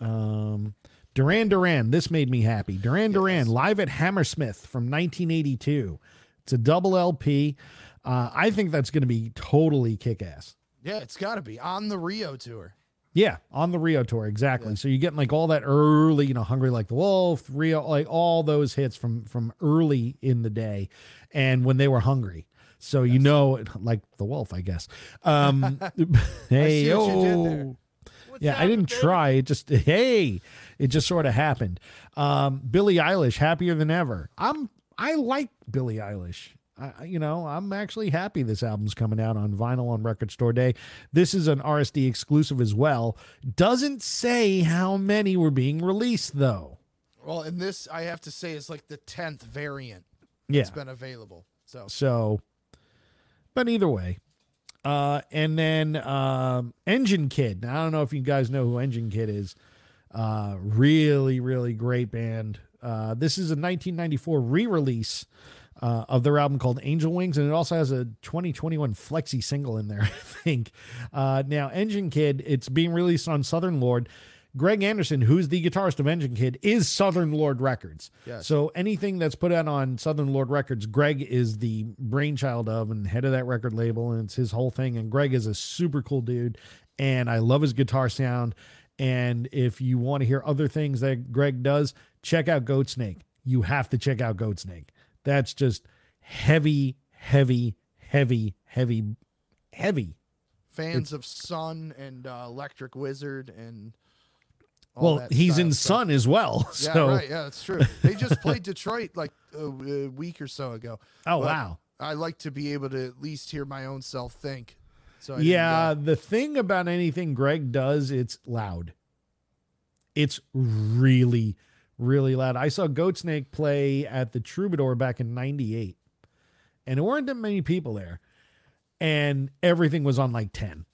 Um, Duran Duran. This made me happy. Duran Duran live at Hammersmith from 1982. It's a double LP. Uh, I think that's going to be totally kick ass. Yeah, it's got to be on the Rio tour. Yeah, on the Rio tour, exactly. So you're getting like all that early, you know, Hungry Like the Wolf, Rio, like all those hits from from early in the day, and when they were hungry. So you know, like the wolf, I guess. Um, hey, see what you did oh, yeah, I didn't try. It just hey, it just sort of happened. Um, Billie Eilish, happier than ever. I'm I like Billie Eilish. I, you know, I'm actually happy this album's coming out on vinyl on Record Store Day. This is an RSD exclusive as well. Doesn't say how many were being released though. Well, and this I have to say is like the tenth variant Yeah. that's been available. So So, but either way. Uh, and then um, Engine Kid. Now, I don't know if you guys know who Engine Kid is. Uh, really, really great band. Uh, this is a 1994 re-release uh, of their album called Angel Wings, and it also has a 2021 flexi single in there. I think. Uh, now, Engine Kid. It's being released on Southern Lord. Greg Anderson, who's the guitarist of Engine Kid, is Southern Lord Records. Yes. So anything that's put out on Southern Lord Records, Greg is the brainchild of and head of that record label, and it's his whole thing. And Greg is a super cool dude, and I love his guitar sound. And if you want to hear other things that Greg does, check out Goatsnake. You have to check out Goatsnake. That's just heavy, heavy, heavy, heavy, heavy. fans of Sunn and uh, Electric Wizard and all Well, he's in stuff. Sunn as well. Yeah, so, right. Yeah, that's true. They just played Detroit like a, a week or so ago. oh But wow. I like to be able to at least hear my own self think. So I yeah, the thing about anything Greg does, it's loud. It's really, really loud. I saw Goatsnake play at the Troubadour back in '98, and there weren't that many people there, and everything was on like ten.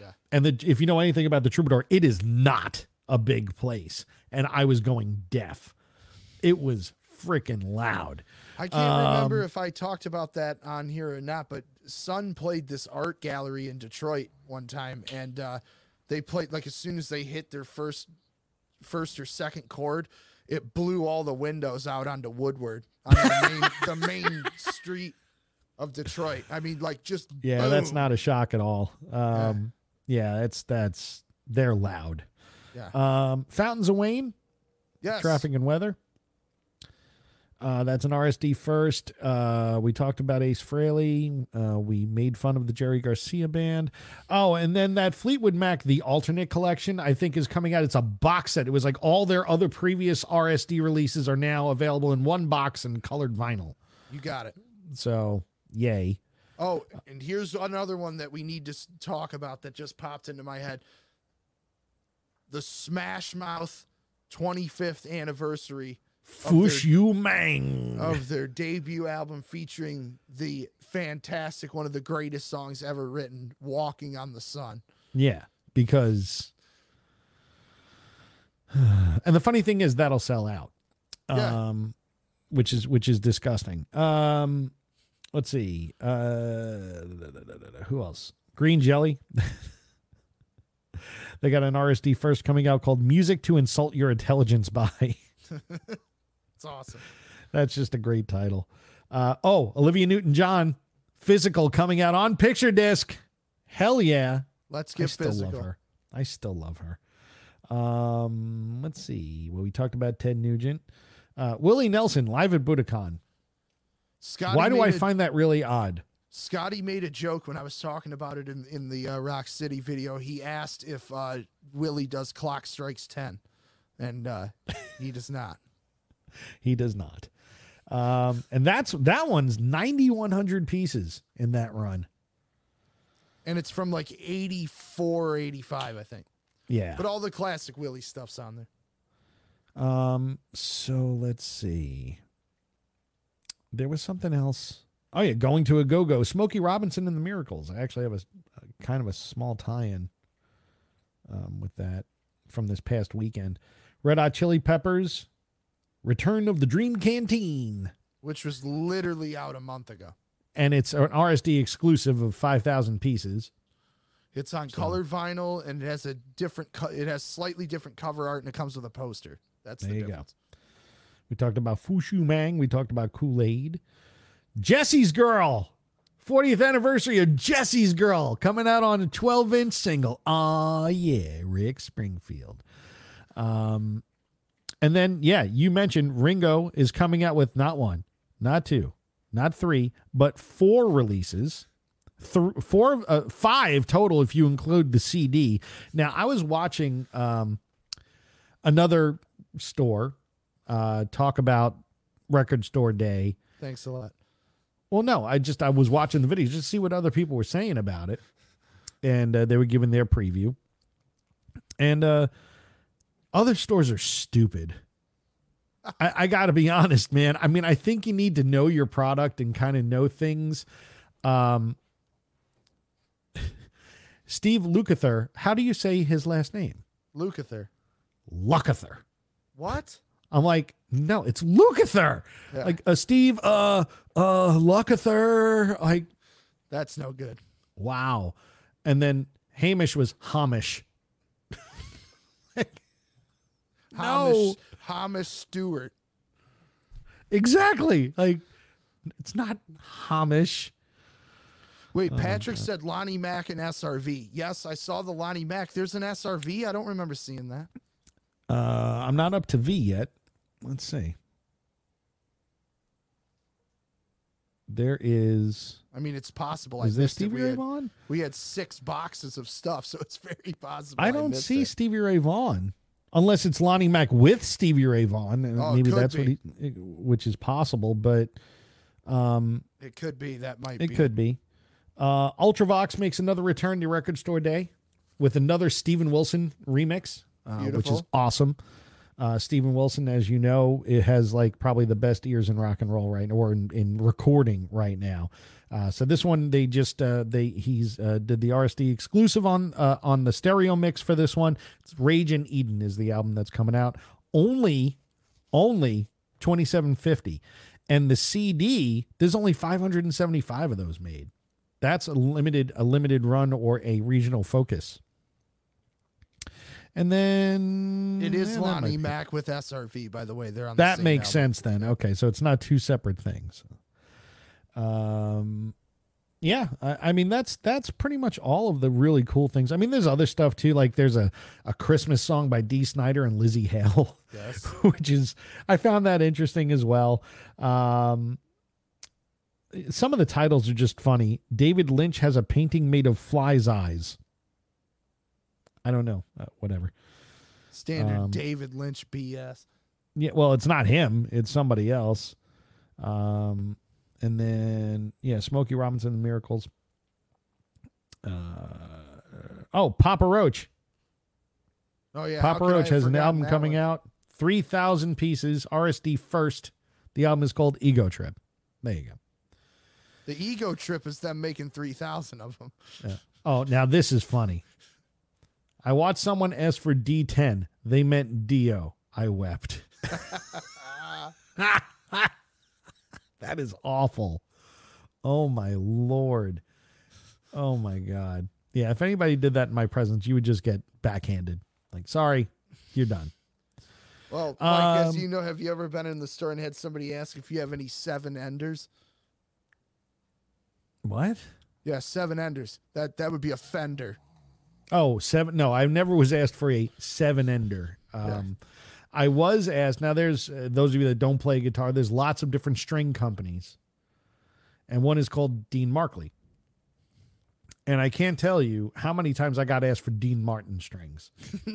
Yeah. And the, if you know anything about the Troubadour, it is not a big place, and I was going deaf. It was freaking loud. I can't Um, remember if I talked about that on here or not, but Sunn played this art gallery in Detroit one time, and uh, they played like as soon as they hit their first, first or second chord, it blew all the windows out onto Woodward on the main, the main street of Detroit. I mean, like just Yeah, that's not a shock at all. Um, yeah, it's that's they're loud. Yeah. Um, Fountains of Wayne, yes. traffic and weather. Uh, that's an RSD first. Uh, we talked about Ace Frehley. Uh, we made fun of the Jerry Garcia band. Oh, and then that Fleetwood Mac, the alternate collection, I think is coming out. It's a box set. It was like all their other previous RSD releases are now available in one box and colored vinyl. You got it. So, yay. Oh, and here's another one that we need to talk about that just popped into my head. The Smash Mouth 25th anniversary Fush Yu Mang. of their debut album featuring the fantastic, one of the greatest songs ever written, Walking on the Sun. Yeah, because and the funny thing is that'll sell out. Yeah. Um which is which is disgusting. Um let's see. Uh who else? Green Jelly. they got an RSD first coming out called Music to Insult Your Intelligence by. It's awesome. That's just a great title. Uh, oh, Olivia Newton John, physical coming out on picture disc. Hell yeah. Let's get I still physical. love her. I still love her. Um, let's see. Well, we talked about Ted Nugent. Uh, Willie Nelson live at Budokan. Scotty Why do I a- find that really odd? Scotty made a joke when I was talking about it in, in the uh, Rock City video. He asked if uh, Willie does Clock Strikes 10, and uh, he does not. He does not. Um, and that's that one's 9100 pieces in that run. And it's from like 84 or 85, I think. Yeah. But all the classic Willie stuff's on there. Um, so let's see. There was something else. Oh yeah, going to a go go. Smokey Robinson and the Miracles. I actually have a, a kind of a small tie-in um, with that from this past weekend. Red Hot Chili Peppers, Return of the Dream Canteen, which was literally out a month ago. and it's an RSD exclusive of five thousand pieces. It's on colored vinyl and it has a different co- it has slightly different cover art and it comes with a poster. That's There the you go. We talked about Fush Yu Mang. We talked about Coolaid. Jesse's Girl. 40th anniversary of Jesse's Girl coming out on a 12 inch single. Ah, yeah, Rick Springfield. Um, and then, yeah, you mentioned Ringo is coming out with not one, not two, not three, but four releases. Th- four, uh, five total if you include the CD. Now, I was watching um, another store uh, talk about Record Store Day. Thanks a lot. Well, no, I just I was watching the videos just to see what other people were saying about it, and uh, they were giving their preview. And uh, other stores are stupid. I, I got to be honest, man. I mean, I think you need to know your product and kind of know things. Um, Steve Lukather, how do you say his last name? Lukather. Lukather. What? I'm like, no, it's Lukather. Yeah. Like uh, Steve, uh, uh, Lukather. Like, That's no good. wow. And then Hamish was Hamish. No, Hamish, Hamish Stewart. exactly. Like, it's not Hamish. Wait, Patrick said Lonnie Mack and SRV. Yes, I saw the Lonnie Mack. There's an SRV. I don't remember seeing that. Uh, I'm not up to V yet. Let's see. There is. I mean, it's possible. Is I there missed it. Stevie Ray had, Vaughan? we had six boxes of stuff, so it's very possible. I don't missed see it. Stevie Ray Vaughan. Unless it's Lonnie Mack with Stevie Ray Vaughan, and Oh, maybe that's be. what he, which is possible, but um, It could be. That might be it be. could be. Uh, Ultravox makes another return to Record Store Day with another Steven Wilson remix, uh, which is awesome. Uh, Steven Wilson, as you know, it has like probably the best ears in rock and roll right now, or in, in recording right now. Uh, so this one they just uh, they he's uh, did the RSD exclusive on uh, on the stereo mix for this one. It's Rage in Eden is the album that's coming out. Only only 2750 and the CD there's only 575 of those made. That's a limited a limited run or a regional focus. And then It is yeah, Lonnie Mack with SRV, by the way. They're on the that same makes album. sense then. Okay, so it's not two separate things. Um, yeah, I, I mean that's that's pretty much all of the really cool things. I mean, there's other stuff too. Like there's a a Christmas song by Dee Snider and Lzzy Hale, Yes. which is I found that interesting as well. Um, some of the titles are just funny. David Lynch has a painting made of flies' eyes. I don't know, uh, whatever. Standard Um, David Lynch BS. Yeah, well, it's not him; it's somebody else. Um, and then yeah, Smokey Robinson and Miracles. Uh, oh, Papa Roach. Oh yeah, Papa Roach has an album coming one? out, three thousand pieces, RSD first. The album is called Ego Trip. There you go. The ego trip is them making three thousand of them. Oh, now this is funny. I watched someone ask for D10. They meant Dio. I wept. that is awful. Oh my lord. Oh my god. Yeah, if anybody did that in my presence, you would just get backhanded. Like, sorry, you're done. Well, I Um, you know, have you ever been in the store and had somebody ask if you have any seven enders? What? Yeah, seven enders. That that would be a fender. Oh, seven. No, I never was asked for a seven ender. Um, I was asked. Now, there's uh, those of you that don't play guitar. There's lots of different string companies, and one is called Dean Markley. And I can't tell you how many times I got asked for Dean Martin strings.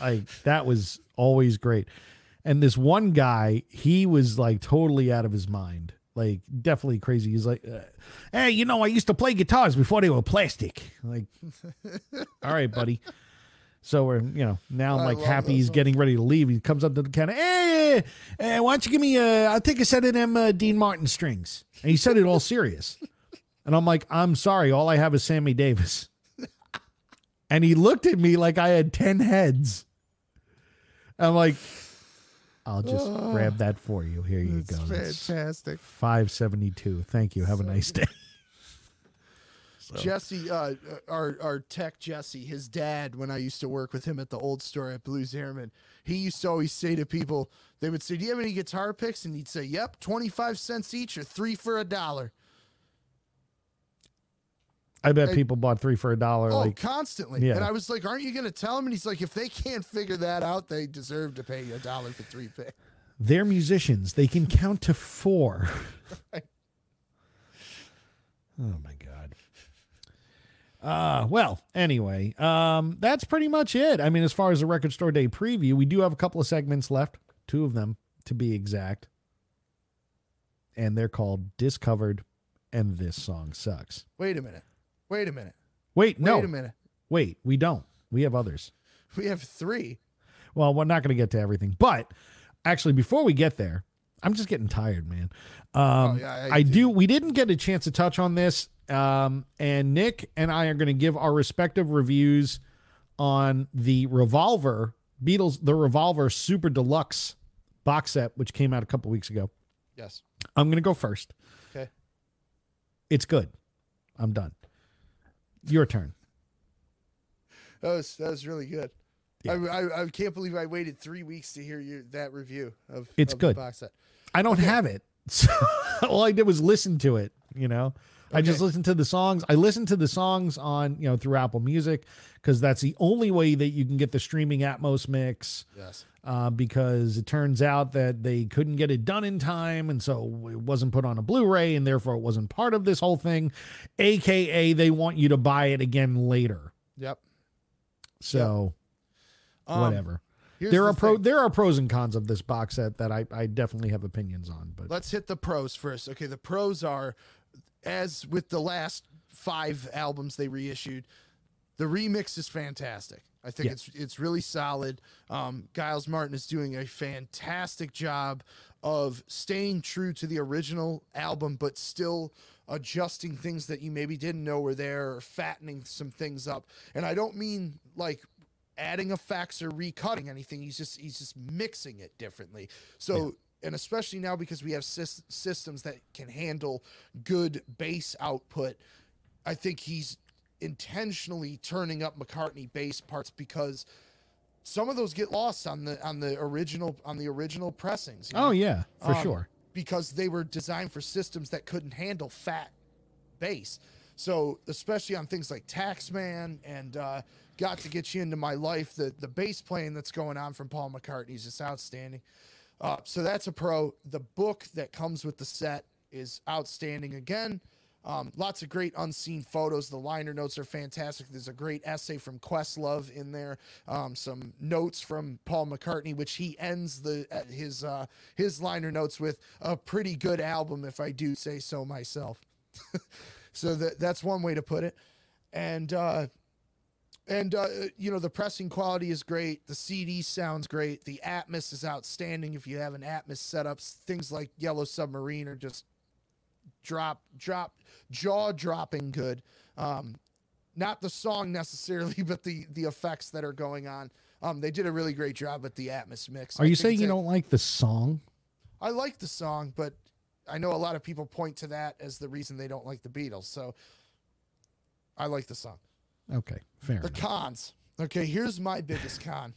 like that was always great. And this one guy, he was like totally out of his mind. Like definitely crazy. He's like, uh, "Hey, you know, I used to play guitars before they were plastic." Like, all right, buddy. So we're, you know, now I'm I like happy he's songs. getting ready to leave. He comes up to the counter. Hey, hey, why don't you give me a? I'll take a set of them uh, Dean Martin strings. And he said it all serious. And I'm like, I'm sorry, all I have is Sammy Davis. And he looked at me like I had 10 heads. I'm like, I'll just grab that for you. Here you go. That's fantastic. 572. Thank you. Have a nice day. Jesse, uh, our our tech Jesse, his dad, when I used to work with him at the old store at Blues Airman, he used to always say to people, they would say, "Do you have any guitar picks?" And he'd say, "Yep, twenty five cents each, or three for a dollar." I bet people bought three for a dollar. Oh, Like, constantly. yeah. And I was like, "Aren't you going to tell him?" And he's like, "If they can't figure that out, they deserve to pay you a dollar for three picks." they're musicians. They can count to four. oh my god. Uh well, anyway, um that's pretty much it. I mean, as far as the record store day preview, we do have a couple of segments left, two of them to be exact. And they're called Discovered and This Song Sucks. Wait a minute. Wait a minute. Wait, no. Wait a minute. Wait, we don't. We have others. We have three. Well, we're not going to get to everything, but actually, before we get there, I'm just getting tired, man. Um, Oh, yeah, I, I do. do. We didn't get a chance to touch on this, um, and Nick and I are going to give our respective reviews on the Revolver Beatles, the Revolver Super Deluxe box set, which came out a couple weeks ago. Yes. I'm going to go first. Okay. It's good. I'm done. Your turn. That was that was really good. Yeah. I, I I can't believe I waited three weeks to hear your that review of It's of the good. box set. I don't have it. So all I did was listen to it, you know. I just Okay. listened to the songs. I listened to the songs on, you know, through Apple Music because that's the only way that you can get the streaming Atmos mix. Yes. Uh, because it turns out that they couldn't get it done in time, and so it wasn't put on a Blu-ray, and therefore it wasn't part of this whole thing. AKA, they want you to buy it again later. Yep. So Um, whatever. here's There the are pro thing. there are pros and cons of this box set that I, I definitely have opinions on. But Let's hit the pros first. Okay, the pros are as with the last five albums they reissued, the remix is fantastic. I think Yeah. it's it's really solid. Um, Giles Martin is doing a fantastic job of staying true to the original album, but still adjusting things that you maybe didn't know were there, or fattening some things up. And I don't mean like adding effects or recutting anything. He's just he's just mixing it differently. So. And especially now because we have sys- systems that can handle good bass output, I think he's intentionally turning up McCartney bass parts because some of those get lost on the on the original on the original pressings. you know? Oh yeah, for Um, sure. because they were designed for systems that couldn't handle fat bass. So especially on things like Taxman and uh, Got to Get You Into My Life, the the bass playing that's going on from Paul McCartney is just outstanding. Uh, so that's a pro. The book that comes with the set is outstanding again. Um, lots of great unseen photos. The liner notes are fantastic. There's a great essay from Questlove in there. Um, some notes from Paul McCartney, which he ends the uh, his uh, his liner notes with a pretty good album, if I do say so myself. so that that's one way to put it. And uh, and uh, you know the pressing quality is great. The CD sounds great. The Atmos is outstanding. If you have an Atmos setup, things like Yellow Submarine are just drop drop jaw dropping good. Um, not the song necessarily, but the the effects that are going on. Um, they did a really great job with the Atmos mix. Are I you saying you don't like the song? I like the song, but I know a lot of people point to that as the reason they don't like the Beatles. So I like the song. Okay, fair. The enough. cons. Okay, here's my biggest con.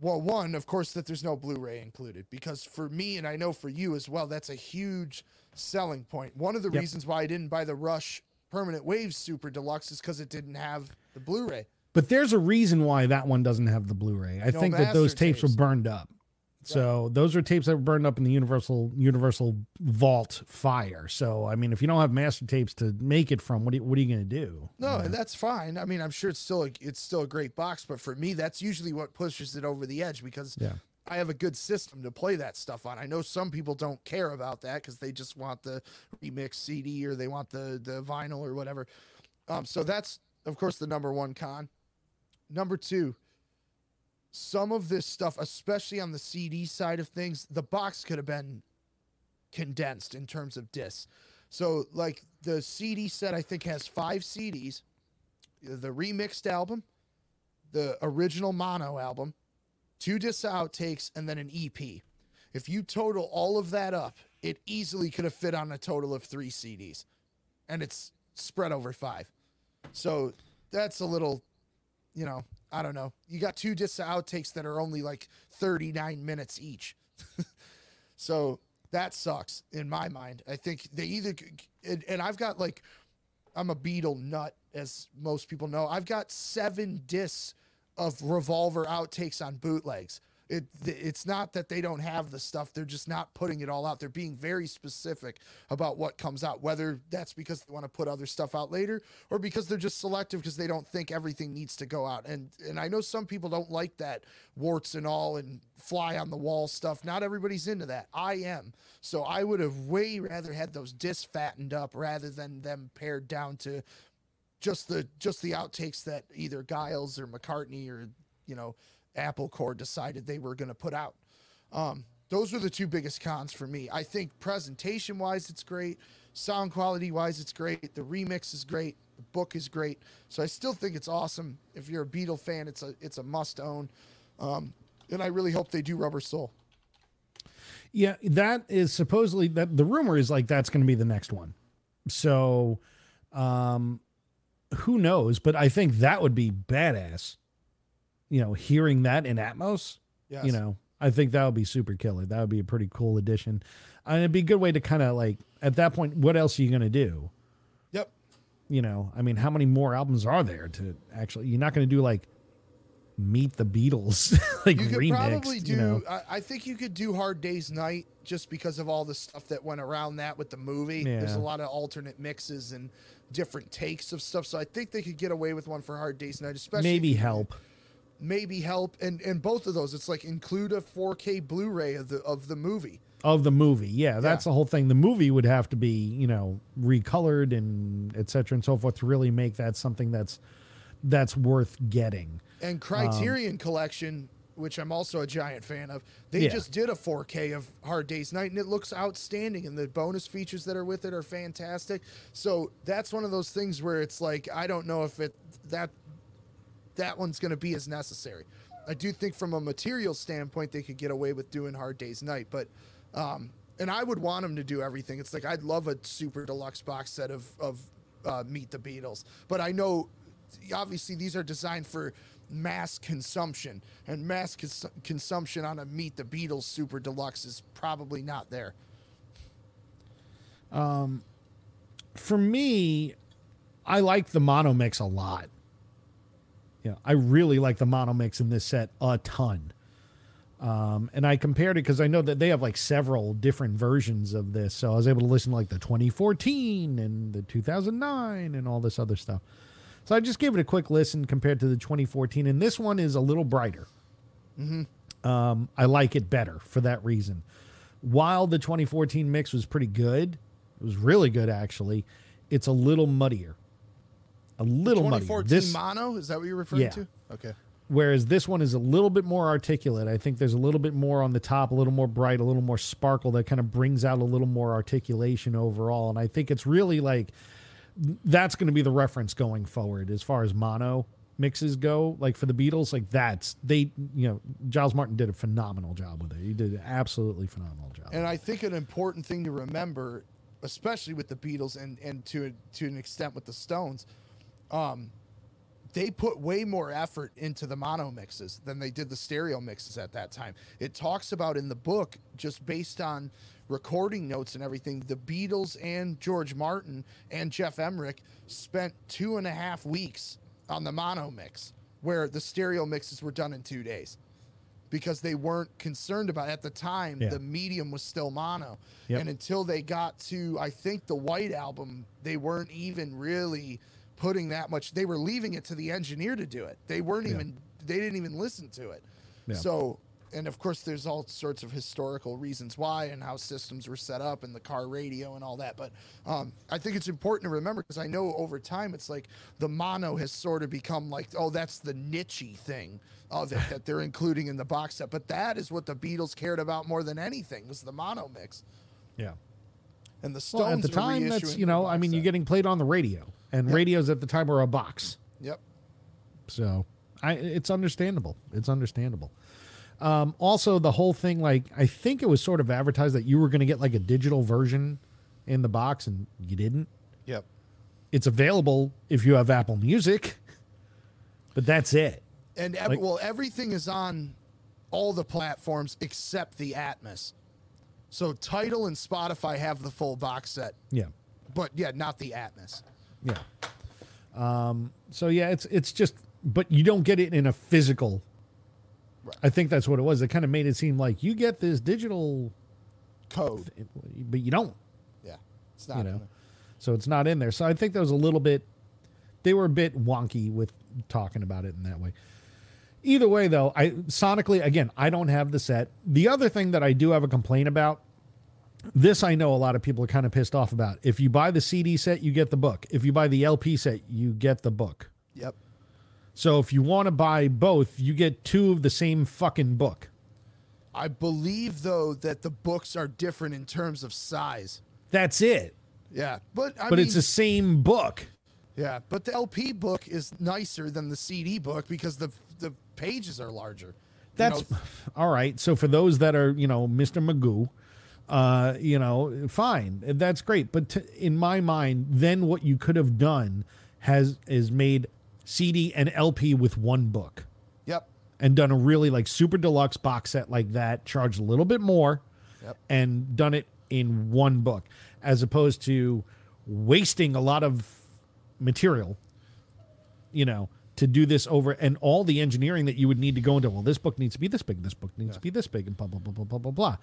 Well, one, of course, that there's no Blu-ray included because for me and I know for you as well, that's a huge selling point. One of the Yep. reasons why I didn't buy the Rush Permanent Waves Super Deluxe is because it didn't have the Blu-ray. But there's a reason why that one doesn't have the Blu-ray. I No think that those tapes, tapes. were burned up. So those are tapes that were burned up in the Universal Universal Vault fire. So I mean, if you don't have master tapes to make it from, what are you, what are you going to do? No, and that's fine. I mean, I'm sure it's still a, it's still a great box, but for me, that's usually what pushes it over the edge because Yeah. I have a good system to play that stuff on. I know some people don't care about that because they just want the remix CD or they want the the vinyl or whatever. Um, so that's of course the number one con. Number two, some of this stuff, especially on the CD side of things, the box could have been condensed in terms of discs. So, like the CD set, I think has five CDs: the remixed album, the original mono album, two disc outtakes, and then an EP. If you total all of that up, it easily could have fit on a total of three CDs, and it's spread over five. So that's a little, you know, I don't know. You got two disc outtakes that are only like 39 minutes each. so that sucks in my mind. I think they either, and, and I've got like, I'm a Beatle nut, as most people know. I've got seven discs of Revolver outtakes on bootlegs. It, it's not that they don't have the stuff; they're just not putting it all out. They're being very specific about what comes out. Whether that's because they want to put other stuff out later, or because they're just selective because they don't think everything needs to go out. And and I know some people don't like that warts and all and fly on the wall stuff. Not everybody's into that. I am. So I would have way rather had those discs fattened up rather than them pared down to just the just the outtakes that either Giles or McCartney or you know Apple Corps decided they were going to put out. Um, those were the two biggest cons for me. I think presentation wise, it's great. Sound quality wise, it's great. The remix is great. The book is great. So I still think it's awesome. If you're a Beatle fan, it's a it's a must own. Um, and I really hope they do Rubber Soul. Yeah, that is supposedly that the rumor is like that's going to be the next one. So, um, who knows? But I think that would be badass. You know, hearing that in Atmos. Yes. You know, I think that would be super killer. That would be a pretty cool addition, and it'd be a good way to kind of like at that point, what else are you going to do? Yep. You know, I mean, how many more albums are there to actually? You're not going to do like Meet the Beatles, like You could remixed. probably do. you know, I, I think you could do Hard Day's Night just because of all the stuff that went around that with the movie. There's a lot of alternate mixes and different takes of stuff. So I think they could get away with one for Hard Day's Night, especially maybe help. Maybe help, and and both of those. It's like include a 4K Blu-ray of the of the movie. of the movie. Yeah, that's Yeah. the whole thing. The movie would have to be, you know, recolored and etc and so forth to really make that something that's that's worth getting. And um, Criterion Collection, which I'm also a giant fan of, they Yeah. just did a 4K of Hard Day's Night, and it looks outstanding. And the bonus features that are with it are fantastic. So that's one of those things where it's like I don't know if it that that one's going to be as necessary. I do think from a material standpoint they could get away with doing Hard Day's Night, but um, and I would want them to do everything. It's like I'd love a super deluxe box set of of uh, Meet the Beatles, but I know obviously these are designed for mass consumption, and mass cons- consumption on a Meet the Beatles super deluxe is probably not there. For me, I like the mono mix a lot. Yeah, I really like the mono mix in this set a ton. Um, and I compared it because I know that they have like several different versions of this. So I was able to listen to like the 2014 and the 2009 and all this other stuff. So I just gave it a quick listen compared to the 2014. And this one is a little brighter. Um, I like it better for that reason. While the 2014 mix was pretty good, it was really good actually. It's a little muddier. A little muddier. 2014 This, mono is that what you're referring Yeah. to? Okay. whereas this one is a little bit more articulate. I think there's a little bit more on the top, a little more bright, a little more sparkle that kind of brings out a little more articulation overall. And I think it's really like that's going to be the reference going forward as far as mono mixes go. Like for the Beatles, like that's they, you know, Giles Martin did a phenomenal job with it. He did an absolutely phenomenal job. And I think an important thing to remember, especially with the Beatles and and to to an extent with the Stones, um, they put way more effort into the mono mixes than they did the stereo mixes at that time. It talks about in the book just based on recording notes and everything. The Beatles and George Martin and Geoff Emerick spent two and a half weeks on the mono mix, where the stereo mixes were done in two days because they weren't concerned about at the time Yeah. the medium was still mono Yep. and until they got to i think the white album they weren't even really putting that much they were leaving it to the engineer to do it. They weren't Yeah. even they didn't even listen to it. Yeah. so and of course there's all sorts of historical reasons why and how systems were set up and the car radio and all that. But um, i think it's important to remember because i know over time it's like the mono has sort of become like oh that's the nichey thing of it that they're including in the box set. But that is what the beatles cared about more than anything was the mono mix. Yeah. and the stones Well, at the time, that's you know, I mean, you're getting played on the radio, and Yep. radios at the time were a box. yep So I, it's understandable. It's understandable. Um, also, the whole thing, like, I think it was sort of advertised that you were going to get like a digital version in the box, and you didn't. yep It's available if you have Apple Music, but that's it. and ev- Like- well everything is on all the platforms except the atmos so Tidal and spotify have the full box set Yeah. but yeah not the atmos Yeah. Um, so yeah, it's it's just, but you don't get it in a physical. Right. I think that's what it was. It kind of made it seem like you get this digital, code but you don't. yeah it's not you know so it's not in there so i think that was a little bit they were a bit wonky with talking about it in that way either way though i sonically again i don't have the set the other thing that i do have a complaint about this i know a lot of people are kind of pissed off about. If you buy the cd set you get the book. If you buy the lp set you get the book. Yep. So if you want to buy both you get two of the same fucking book. I believe though that the books are different in terms of size. That's it. Yeah but I but mean, it's the same book. Yeah but the lp book is nicer than the cd book because the the pages are larger. You That's know, all right. So for those that are, you know, Mr. Magoo, uh, you know, fine, that's great. But to, in my mind, then what you could have done has is made CD and LP with one book yep and done a really like super deluxe box set like that, charged a little bit more, Yep. and done it in one book, as opposed to wasting a lot of material, you know, to do this over and all the engineering that you would need to go into. Well, this book needs to be this big, this book needs to be this big, and blah blah blah blah blah blah blah.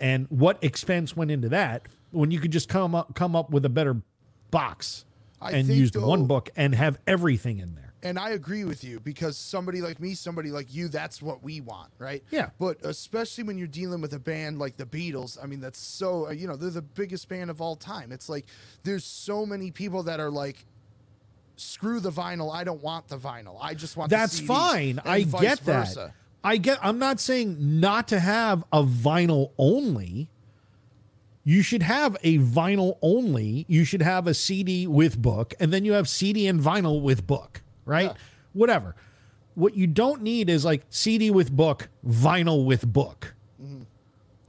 And what expense went into that when you could just come up come up with a better box I and used one book and have everything in there. and I agree with you because somebody like me, somebody like you, that's what we want, right? Yeah. But especially when you're dealing with a band like the Beatles, I mean, that's so, you know, they're the biggest band of all time. It's like there's so many people that are like, screw the vinyl. I don't want the vinyl. I just want That's fine. I get versa. that. I get I'm not saying not to have a vinyl only. You should have a vinyl only. You should have a CD with book and then you have CD and vinyl with book, right? Yeah. Whatever. What you don't need is like CD with book, vinyl with book. Mm-hmm.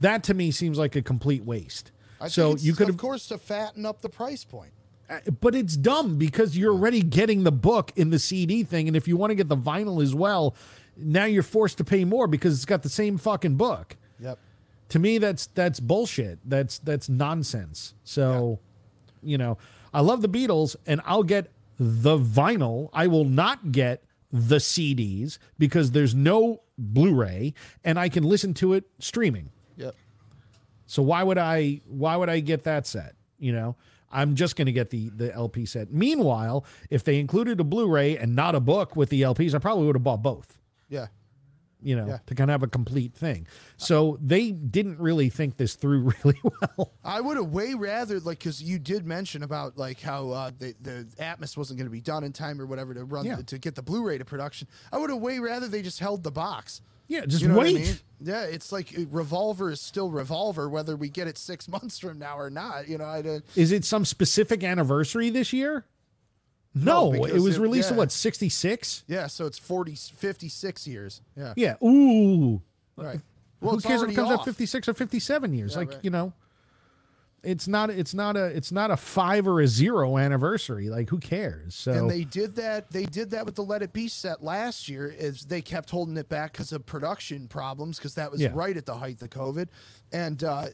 That to me seems like a complete waste. I so you could of course, to fatten up the price point. Uh, but it's dumb because you're already getting the book in the CD thing, and if you want to get the vinyl as well, now you're forced to pay more because it's got the same fucking book. Yep. To me, that's that's bullshit. That's that's nonsense. So, you know, I love the Beatles, and I'll get the vinyl. I will not get the CDs because there's no Blu-ray, and I can listen to it streaming. Yep. So why would I why would I get that set? You know, I'm just going to get the the LP set. Meanwhile, if they included a Blu-ray and not a book with the LPs, I probably would have bought both. Yeah. You know, Yeah. to kind of have a complete thing. So they didn't really think this through really well. I would have way rather like because you did mention about like how uh, the the Atmos wasn't going to be done in time or whatever to run Yeah. to get the Blu-ray to production. I would have way rather they just held the box. Yeah, just You know wait. I mean? Yeah, it's like Revolver is still Revolver whether we get it six months from now or not. You know, I did. Is it some specific anniversary this year? No, No, it was it- released in yeah. what 66. Yeah, so it's 40, 56 years. Yeah. Yeah. Ooh. Right. Who cares if it comes out 56 or 57 years? Yeah, like, right. you know, it's not it's not a it's not a 5 or a 0 anniversary. Like who cares? So And they did that. They did that with the Let It Be set last year. Is they kept holding it back because of production problems because that was Yeah. right at the height of COVID. And uh,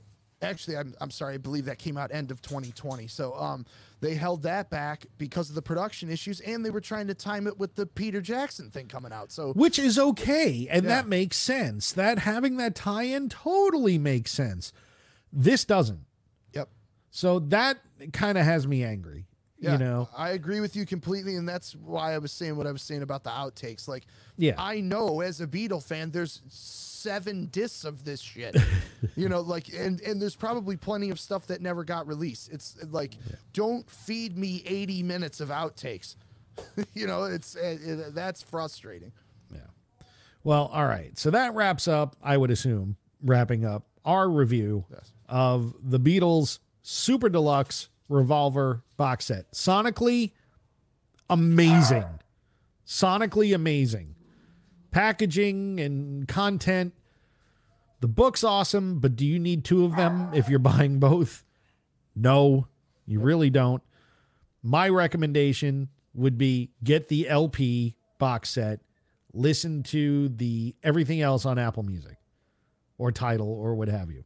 actually, I'm I'm sorry. I believe that came out end of 2020. So um, they held that back because of the production issues, and they were trying to time it with the Peter Jackson thing coming out. So which is okay and Yeah. that makes sense. That having that tie-in totally makes sense. This doesn't. So that kind of has me angry. Yeah, You know. I agree with you completely, and that's why I was saying what I was saying about the outtakes. Like, Yeah. I know as a Beatle fan, there's seven discs of this shit. you know, like, and and there's probably plenty of stuff that never got released. It's like, don't feed me 80 minutes of outtakes. you know, it's it, it- that's frustrating. Yeah. Well, all right. So that wraps up, I would assume, wrapping up our review Yes. of the Beatles Super Deluxe Revolver box set. Sonically amazing. Sonically amazing. Packaging and content. The book's awesome, but do you need two of them if you're buying both? No, you really don't. My recommendation would be get the LP box set, listen to the everything else on Apple Music or Tidal or what have you,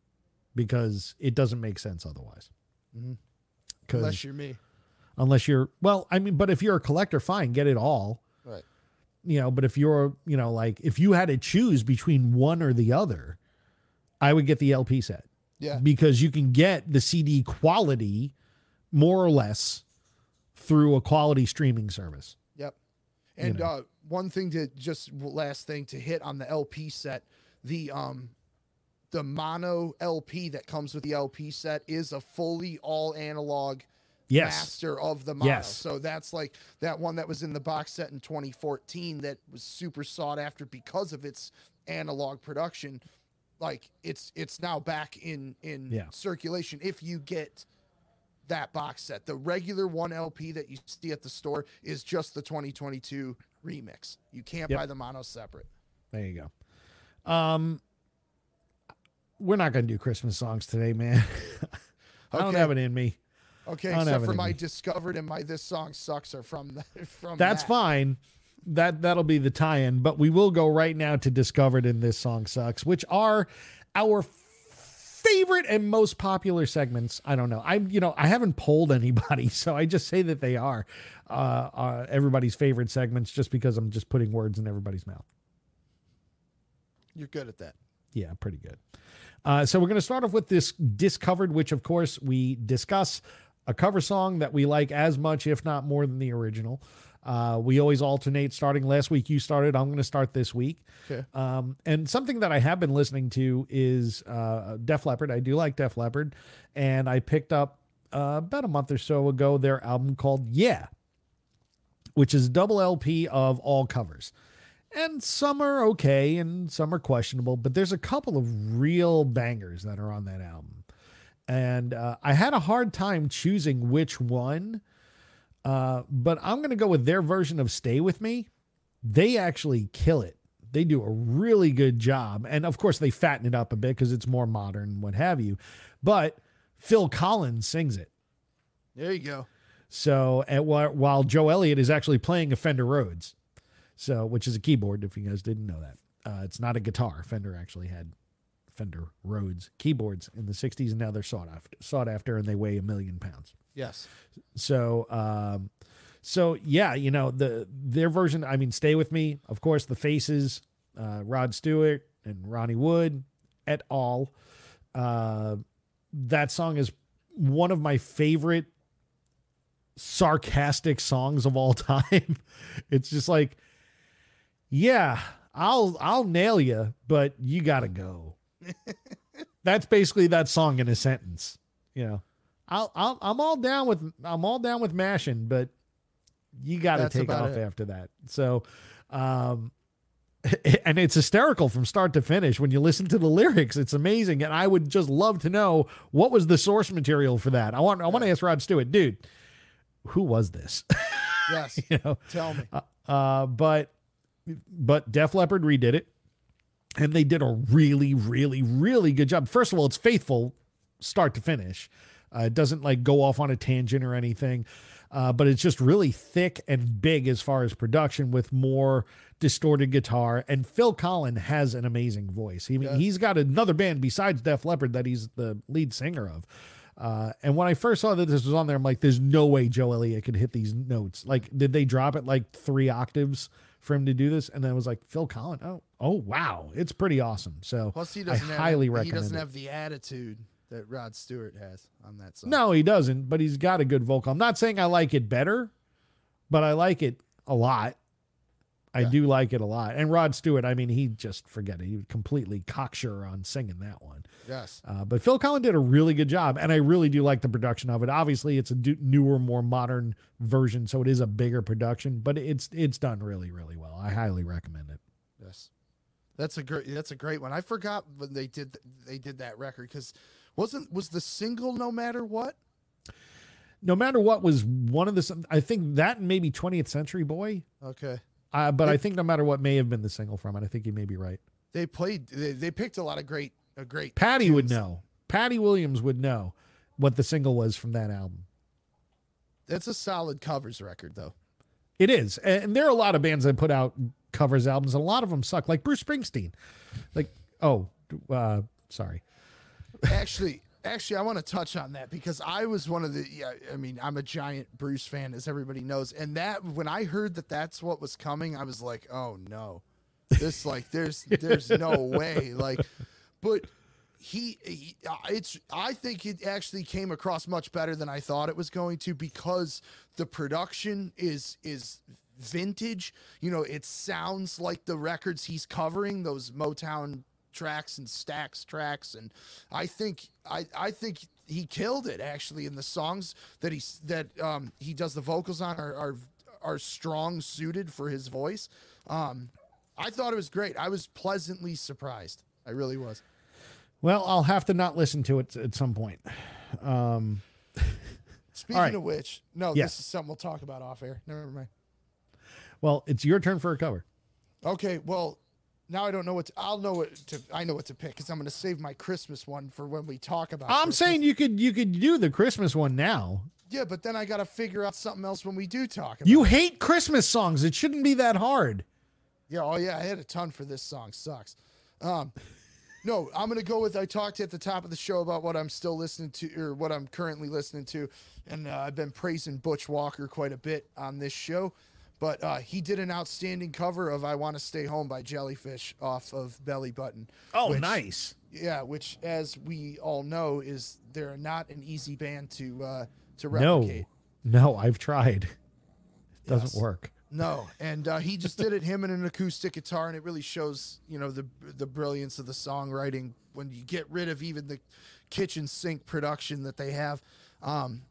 because it doesn't make sense otherwise. Because Unless you're me, unless you're well, I mean, but if you're a collector, fine, get it all. right? You know, but if you're, you know, like if you had to choose between one or the other, I would get the LP set Yeah. because you can get the CD quality more or less through a quality streaming service. Yep. And know. uh, one thing to just last thing to hit on the LP set, the um the mono LP that comes with the LP set is a fully all analog Yes. master of the mono. Yes. So that's like that one that was in the box set in 2014 that was super sought after because of its analog production. Like it's it's now back in in Yeah. circulation if you get that box set. The regular one LP that you see at the store is just the 2022 remix. You can't Yep. buy the mono separate. There you go. Um, we're not going to do Christmas songs today, man. I don't have it in me. Okay, I don't have except for my discovered and my this song sucks are from the, from That's that. fine. That that'll be the tie-in, but we will go right now to discovered and this song sucks, which are our favorite and most popular segments. I don't know. I you know I haven't polled anybody, so I just say that they are uh, uh, everybody's favorite segments, just because I'm just putting words in everybody's mouth. You're good at that. Yeah, pretty good. Uh, so we're going to start off with this discovered, which of course we discuss a cover song that we like as much, if not more, than the original. Uh, we always alternate starting. Last week you started. I'm going to start this week. Okay. Um, and something that I have been listening to is uh, Def Leppard. I do like Def Leppard, and I picked up uh, about a month or so ago their album called Yeah, which is a double LP of all covers. And some are okay and some are questionable, but there's a couple of real bangers that are on that album. And uh, I had a hard time choosing which one, uh, but I'm going to go with their version of Stay With Me. They actually kill it. They do a really good job. And of course, they fatten it up a bit because it's more modern, what have you. But Phil Collins sings it. There you go. So and while, while Joe Elliott is actually playing a Fender Rhodes, so which is a keyboard. If you guys didn't know that, uh, it's not a guitar. Fender actually had Fender Rhodes keyboards in the '60s, and now they're sought after, sought after, and they weigh a million pounds. Yes. So, um, so yeah, you know the their version. I mean, "Stay with Me," of course. The Faces, uh, Rod Stewart and Ronnie Wood, et al. Uh, that song is one of my favorite sarcastic songs of all time. it's just like, yeah, I'll I'll nail you, but you gotta go. That's basically that song in a sentence. You know, I'll, I'll I'm all down with I'm all down with mashing, but you got to That's take off it. after that. So, um, and it's hysterical from start to finish when you listen to the lyrics. It's amazing, and I would just love to know what was the source material for that. I want I want to ask Rod Stewart, dude, who was this? Yes. you know, Tell me. uh, but but Def Leppard redid it, and they did a really, really, really good job. First of all, it's faithful start to finish. Uh, it doesn't like go off on a tangent or anything, uh, but it's just really thick and big as far as production with more distorted guitar. And Phil Collen has an amazing voice. He, Yes. He's got another band besides Def Leppard that he's the lead singer of. Uh, and when I first saw that this was on there, I'm like, there's no way Joe Elliott could hit these notes. Like, did they drop it like three octaves for him to do this? And then it was like, Phil Collen. Oh, oh, wow. It's pretty awesome. So Plus, he I doesn't have highly he recommend doesn't it. have the attitude that Rod Stewart has on that song. No, he doesn't, but he's got a good vocal. I'm not saying I like it better, but I like it a lot. I Yeah. do like it a lot. And Rod Stewart, I mean, he just forget it. He was completely cocksure on singing that one. Yes. Uh, but Phil Collen did a really good job, and I really do like the production of it. Obviously, it's a do- newer, more modern version, so it is a bigger production, but it's it's done really, really well. I highly recommend it. Yes. That's a great. That's a great one. I forgot when they did they did that record because wasn't was the single no matter what. No matter what was one of the, I think that and maybe 20th Century Boy, Okay. Uh, but I think no matter what may have been the single from it. I think you may be right. They played. They, they picked a lot of great. A great. Patty would know. Patty Williams would know what the single was from that album. That's a solid covers record though. It is, and there are a lot of bands that put out covers albums, and a lot of them suck. Like Bruce Springsteen. Like, oh, uh, sorry. actually actually i want to touch on that because i was one of the yeah i mean i'm a giant bruce fan as everybody knows and that when i heard that that's what was coming i was like oh no. This like there's there's no way like but he, he uh, it's i think it actually came across much better than i thought it was going to because the production is is vintage. You know it sounds like the records he's covering those motown tracks and Stax tracks and i think i i think he killed it actually in the songs that he's that um he does the vocals on are are, are strong suited for his voice um i thought it was great i was pleasantly surprised i really was Well, I'll have to not listen to it at some point. Um, speaking right. of which no Yes. this is something we'll talk about off air never mind Well, it's your turn for a cover. okay well now i don't know what to, i'll know what to i know what to pick because i'm going to save my christmas one for when we talk about I'm Christmas. saying you could you could do the Christmas one now. yeah but then i got to figure out something else when we do talk about You hate Christmas songs. It shouldn't be that hard. Yeah, oh yeah, I had a ton for this song. Sucks. Um, no, I'm gonna go with. I talked at the top of the show about what I'm still listening to, or what I'm currently listening to, and uh, I've been praising Butch Walker quite a bit on this show. But uh, he did an outstanding cover of "I Want to Stay Home" by Jellyfish off of Belly Button. Oh, which- nice. Yeah, which, as we all know, is they're not an easy band to uh, to No, replicate. no, I've tried. It doesn't Yes. work. No, and uh, he just did it him and an acoustic guitar, and it really shows you know the the brilliance of the songwriting when you get rid of even the kitchen sink production that they have. Um,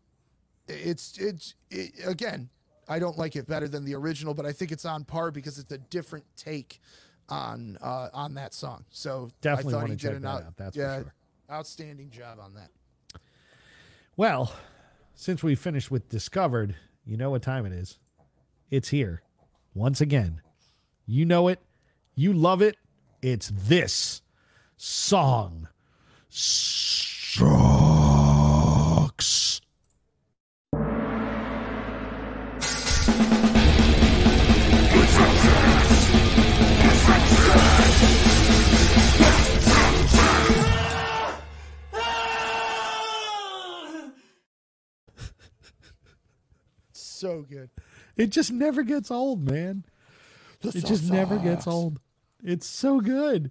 it's it's it, again, I don't like it better than the original, but I think it's on par because it's a different take on uh, on that song. So Definitely I thought he did an out, out, that's for yeah, sure. outstanding job on that. Well, since we finished with Discovered, you know what time it is. It's here. Once again. You know it. You love it. It's this song. Sucks. So good. It just never gets old, man. It just never gets old. It's so good.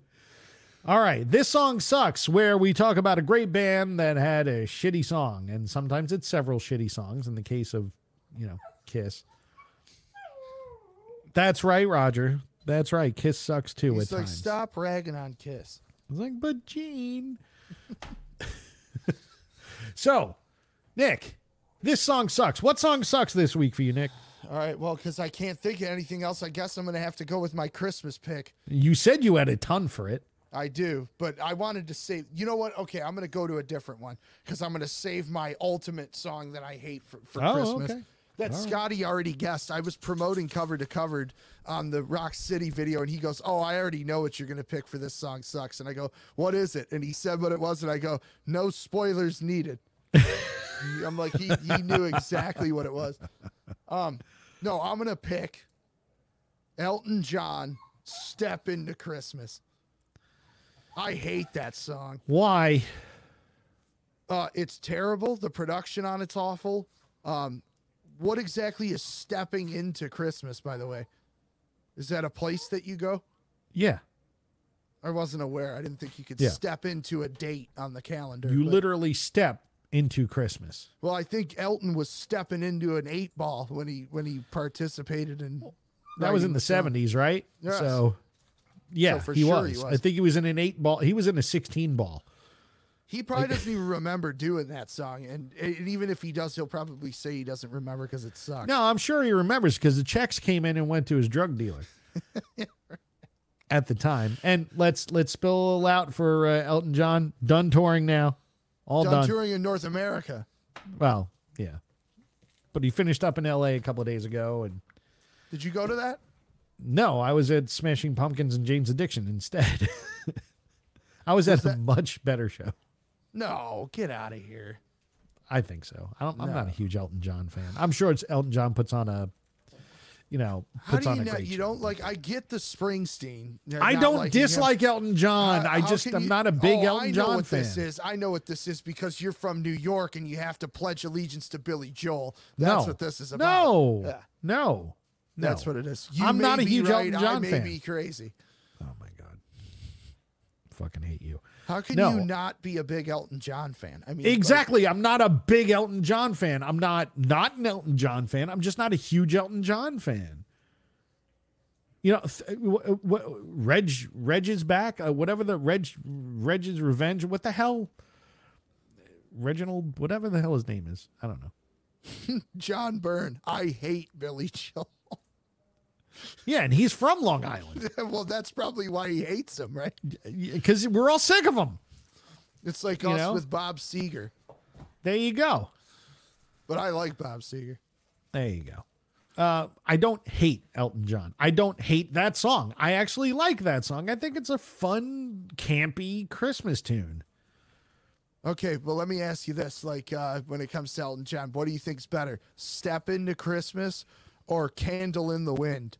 All right, this song sucks. Where we talk about a great band that had a shitty song, and sometimes it's several shitty songs. In the case of, you know, Kiss. That's right, Roger. That's right. Kiss sucks too He's at like, times. stop ragging on Kiss. I was like, but Gene. so, Nick, this song sucks. What song sucks this week for you, Nick? All right, well, because I can't think of anything else, I guess I'm going to have to go with my Christmas pick. You said you had a ton for it. I do, but I wanted to save. You know what? Okay, I'm going to go to a different one because I'm going to save my ultimate song that I hate for, for Oh, Christmas. okay. That Scotty already guessed. I was promoting cover to covered on the Rock City video, and he goes, "Oh, I already know what you're going to pick for this song. Sucks." And I go, "What is it?" And he said what it was, and I go, "No spoilers needed." I'm like, he, he knew exactly what it was. Um, no, I'm gonna pick Elton John. Step into Christmas. I hate that song. Why? Uh, it's terrible. The production on it's awful. Um, what exactly is stepping into Christmas? By the way, is that a place that you go? Yeah. I wasn't aware. I didn't think you could Yeah. step into a date on the calendar. You but- literally step into Christmas. Well, I think Elton was stepping into an eight ball when he when he participated in. That was in the seventies, right? Yes. So yeah, So for he, sure was. he was. I think he was in an eight ball. He was in a sixteen ball. He probably doesn't even remember doing that song, and, and even if he does, he'll probably say he doesn't remember because it sucks. No, I'm sure he remembers because the checks came in and went to his drug dealer at the time. And let's let's spill out for uh, Elton John. Done touring now. All done done. touring in North America. Well, yeah. But he finished up in L.A. a couple of days ago, and Did you go to that? no, I was at Smashing Pumpkins and Jane's Addiction instead. I was, at a much better show. No, get out of here. I think so. I don't, I'm not a huge Elton John fan. I'm sure it's Elton John puts on a, you know, How puts do on you a not? great You show. don't like? I get the Springsteen. I not don't liking him. dislike Elton John. Uh, I how just can I'm you- not a big Oh, Elton I know John what fan. this is. I know what this is because you're from New York and you have to pledge allegiance to Billy Joel. That's no. what this is about. No, Yeah, no, no. that's what it is. You I'm may not a be huge right, Elton I John may fan. be crazy. Oh my god, fucking hate you. How can No. you not be a big Elton John fan? I mean, like, Exactly. I'm not a big Elton John fan. I'm not not an Elton John fan. I'm just not a huge Elton John fan. You know, th- w- w- Reg Reg is back. Uh, whatever the Reg Reg's Revenge. What the hell? Reginald, whatever the hell his name is. I don't know. John Byrne. I hate Billy Joel. Yeah, and he's from Long Island well, that's probably why he hates him, right? because we're all sick of him. It's like You us know? with Bob Seger. There you go. But I like Bob Seger. There you go. Uh, I don't hate Elton John. I don't hate that song. I actually like that song. I think it's a fun, campy Christmas tune. Okay, well, let me ask you this: like, uh, when it comes to Elton John, what do you think's better, "Step Into Christmas" or "Candle in the Wind"?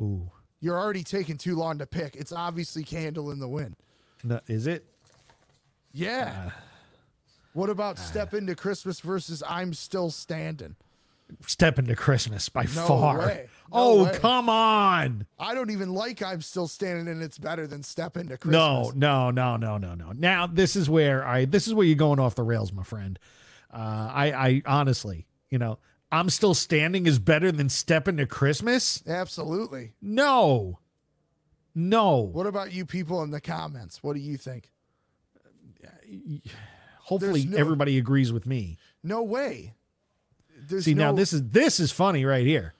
Ooh, You're already taking too long to pick. It's obviously "Candle in the Wind." no, is it? Yeah. what about "Step Into Christmas" versus "I'm Still Standing"? Step into Christmas by No far. way. No oh, way. come on. I don't even like "I'm Still Standing," and it's better than "Step Into Christmas." No, no, no, no, no, no. Now this is where I this is where you're going off the rails, my friend. Uh, I, I honestly, you know, I'm Still Standing is better than Step into Christmas? Absolutely. No. No. What about you people in the comments? What do you think? Hopefully no- everybody agrees with me. No way. There's See, now this is this is funny right here.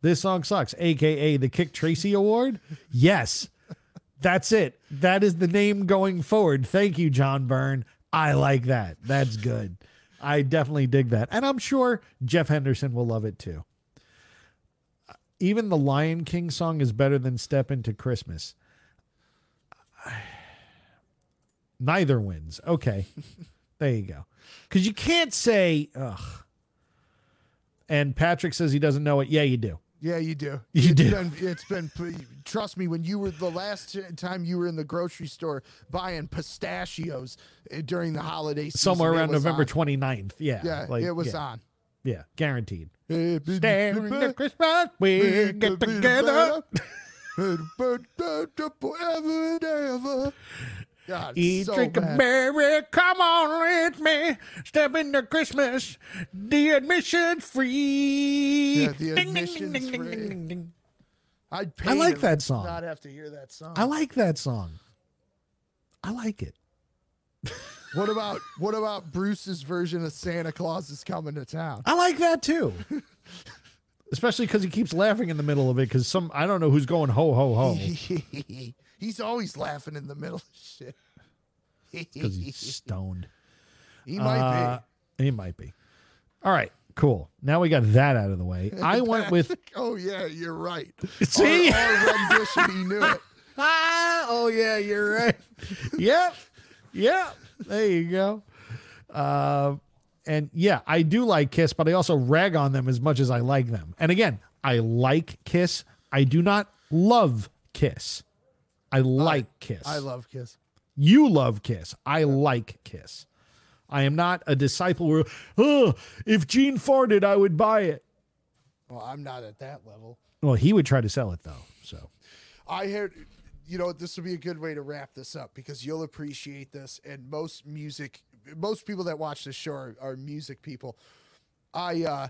This song sucks, aka the Kick Tracy Award. Yes. That's it. That is the name going forward. Thank you, John Byrne. I like that. That's good. I definitely dig that. And I'm sure Jeff Henderson will love it too. Uh, even the Lion King song is better than Step Into Christmas. Neither wins. Okay. there you go. Because you can't say, ugh. And Patrick says he doesn't know it. Yeah, you do. Yeah, you do. You It's do. Been, it's been. Trust me. When you were the last time you were in the grocery store buying pistachios uh, during the holiday season, Somewhere around November on. 29th. Yeah. Yeah, like, it was yeah, on. Yeah, guaranteed. Staring at Christmas, we get together. forever and ever. God, Eat, so drink, bad. berry. Come on with me. Step into Christmas. The admission's free. Yeah, the Ding, ding, admission's ding, ding, free. ding, ding, ding. I'd pay I like that song. Not have to hear that song. I like that song. I like it. What about what about Bruce's version of Santa Claus is coming to town? I like that too. Especially because he keeps laughing in the middle of it. Because some I don't know who's going ho ho ho. He's always laughing in the middle of shit. Because he's stoned. he might Uh, He might be. All right, cool. Now we got that out of the way. I went with. Oh yeah, you're right. See? Our, our rendition, he knew it. ah. Oh yeah, you're right. yep, yep. There you go. Uh, and yeah, I do like Kiss, but I also rag on them as much as I like them. And again, I like Kiss. I do not love Kiss. I like Kiss. I love Kiss. You love Kiss. I like Kiss. I am not a disciple where, oh, if Gene farted, I would buy it. Well, I'm not at that level. Well, he would try to sell it though. So I heard, you know, this would be a good way to wrap this up because you'll appreciate this. And most music, most people that watch this show are, are music people. I, uh,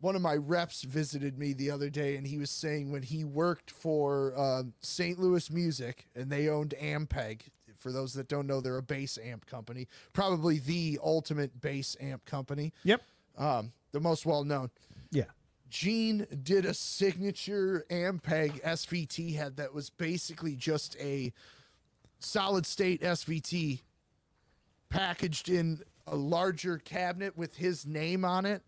one of my reps visited me the other day and he was saying when he worked for um, St. Louis Music and they owned Ampeg. For those that don't know, they're a bass amp company, probably the ultimate bass amp company, yep, um, the most well known. yeah, Gene did a signature Ampeg SVT head that was basically just a solid state SVT packaged in a larger cabinet with his name on it.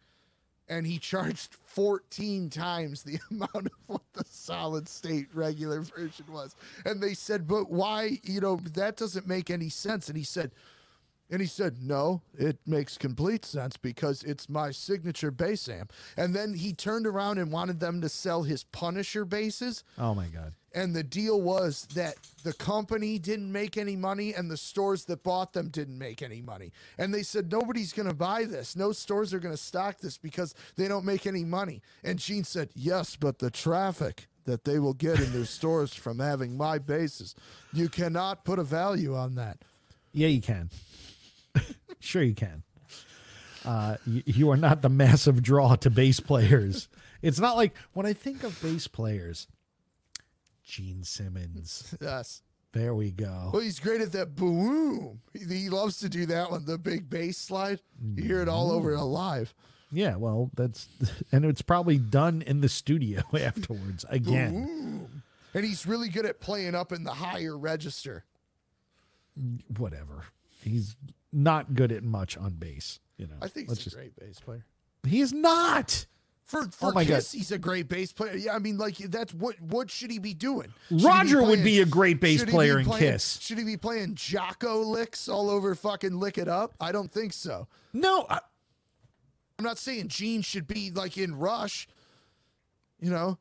And he charged 14 times the amount of what the solid state regular version was. And they said, but why, you know, that doesn't make any sense. And he said, and he said, No, it makes complete sense because it's my signature bass amp. And then he turned around and wanted them to sell his Punisher basses. Oh my god. And the deal was that the company didn't make any money and the stores that bought them didn't make any money. And they said, Nobody's going to buy this. No stores are going to stock this because they don't make any money. And Gene said, Yes, but the traffic that they will get in their stores from having my basses, you cannot put a value on that. Yeah, you can. sure, you can. Uh, you, you are not the massive draw to bass players. It's not like when I think of bass players, Gene Simmons. Yes. There we go. Well, he's great at that boom. He, loves to do that one, the big bass slide. You hear it all over mm-hmm. alive. Yeah, well, that's and it's probably done in the studio afterwards again. Boom. And he's really good at playing up in the higher register. Whatever. He's not good at much on bass. You know, I think Let's he's a just- great bass player. He's not. For for Oh my Kiss, he's a great bass player. Yeah, I mean, like that's what what should he be doing? Should Roger would playing- be a great bass player in playing- Kiss. Should he be playing Jaco licks all over fucking Lick It Up? I don't think so. No, I, I'm not saying Gene should be like in Rush. You know,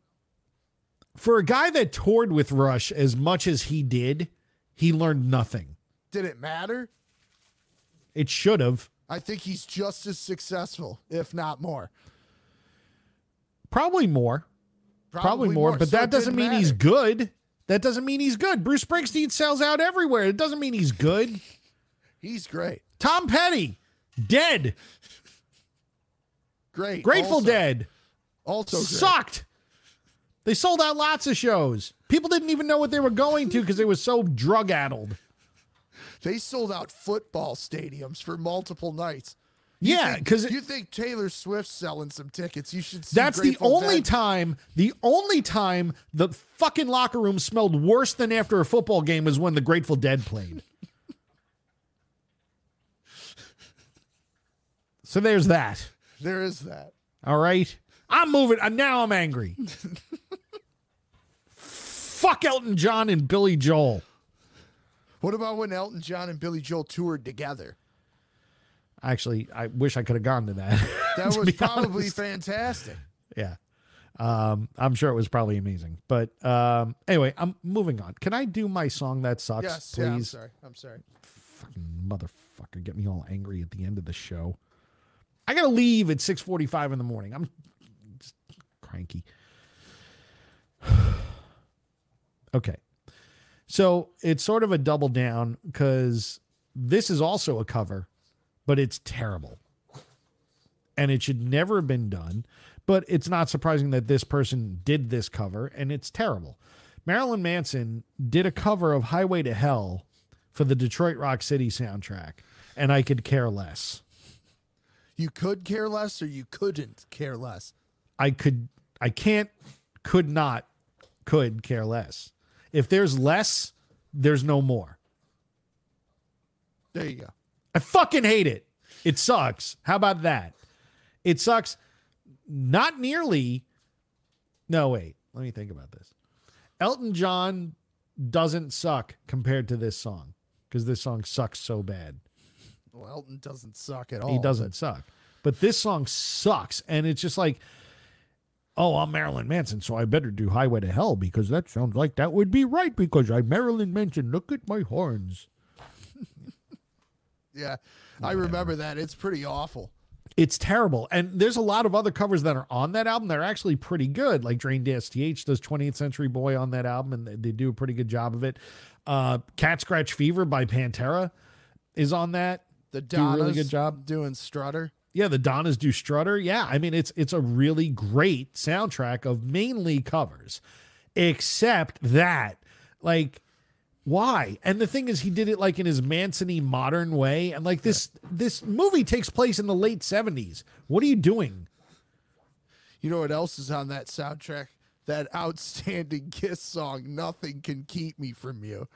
for a guy that toured with Rush as much as he did, he learned nothing. did it matter? It should have. I think he's just as successful, if not more. Probably more. Probably, more, but So that doesn't mean he's good. That doesn't mean he's good. Bruce Springsteen sells out everywhere. It doesn't mean he's good. He's great. Tom Petty, dead. Great. Grateful Also- Dead Also great. sucked. They sold out lots of shows. People didn't even know what they were going to because they were so drug addled. They sold out football stadiums for multiple nights. Yeah, because you think Taylor Swift's selling some tickets. You should see that's the only Dead. time, the only time the fucking locker room smelled worse than after a football game was when the Grateful Dead played. so there's that. There is that. All right. I'm moving. uh, Now I'm angry. Fuck Elton John and Billy Joel. What about when Elton John and Billy Joel toured together? Actually, I wish I could have gone to that. That to was probably honest. fantastic. Yeah. Um, I'm sure it was probably amazing. But um, anyway, I'm moving on. Can I do my song that sucks, Yes, please? yeah, I'm sorry. I'm sorry. Fucking motherfucker, get me all angry at the end of the show. I gotta leave at 6:45 in the morning. I'm just cranky. okay. So it's sort of a double down because this is also a cover, but it's terrible. And it should never have been done. But it's not surprising that this person did this cover and it's terrible. Marilyn Manson did a cover of Highway to Hell for the Detroit Rock City soundtrack, and I could care less. You could care less or you couldn't care less. I could, I can't, could not, could care less. If there's less, there's no more. There you go. I fucking hate it. It sucks. How about that? It sucks. Not nearly. No, wait. Let me think about this. Elton John doesn't suck compared to this song because this song sucks so bad. Well, Elton doesn't suck at all. he doesn't suck. But this song sucks. And it's just like, oh, I'm Marilyn Manson, so I better do Highway to Hell because that sounds like that would be right because I'm Marilyn Manson. Look at my horns. Yeah. I remember that. It's pretty awful. It's terrible. And there's a lot of other covers that are on that album that are actually pretty good. Like Drain STH does 20th Century Boy on that album, and they- they do a pretty good job of it. Uh, Cat Scratch Fever by Pantera is on that. The Donnas Do really good job. doing Strutter. Yeah, the Donnas do Strutter. Yeah, I mean it's it's a really great soundtrack of mainly covers, except that like why? And the thing is, he did it like in his Manson-y modern way, and like this this movie takes place in the late seventies. What are you doing? You know what else is on that soundtrack? That outstanding Kiss song, Nothing Can Keep Me From You.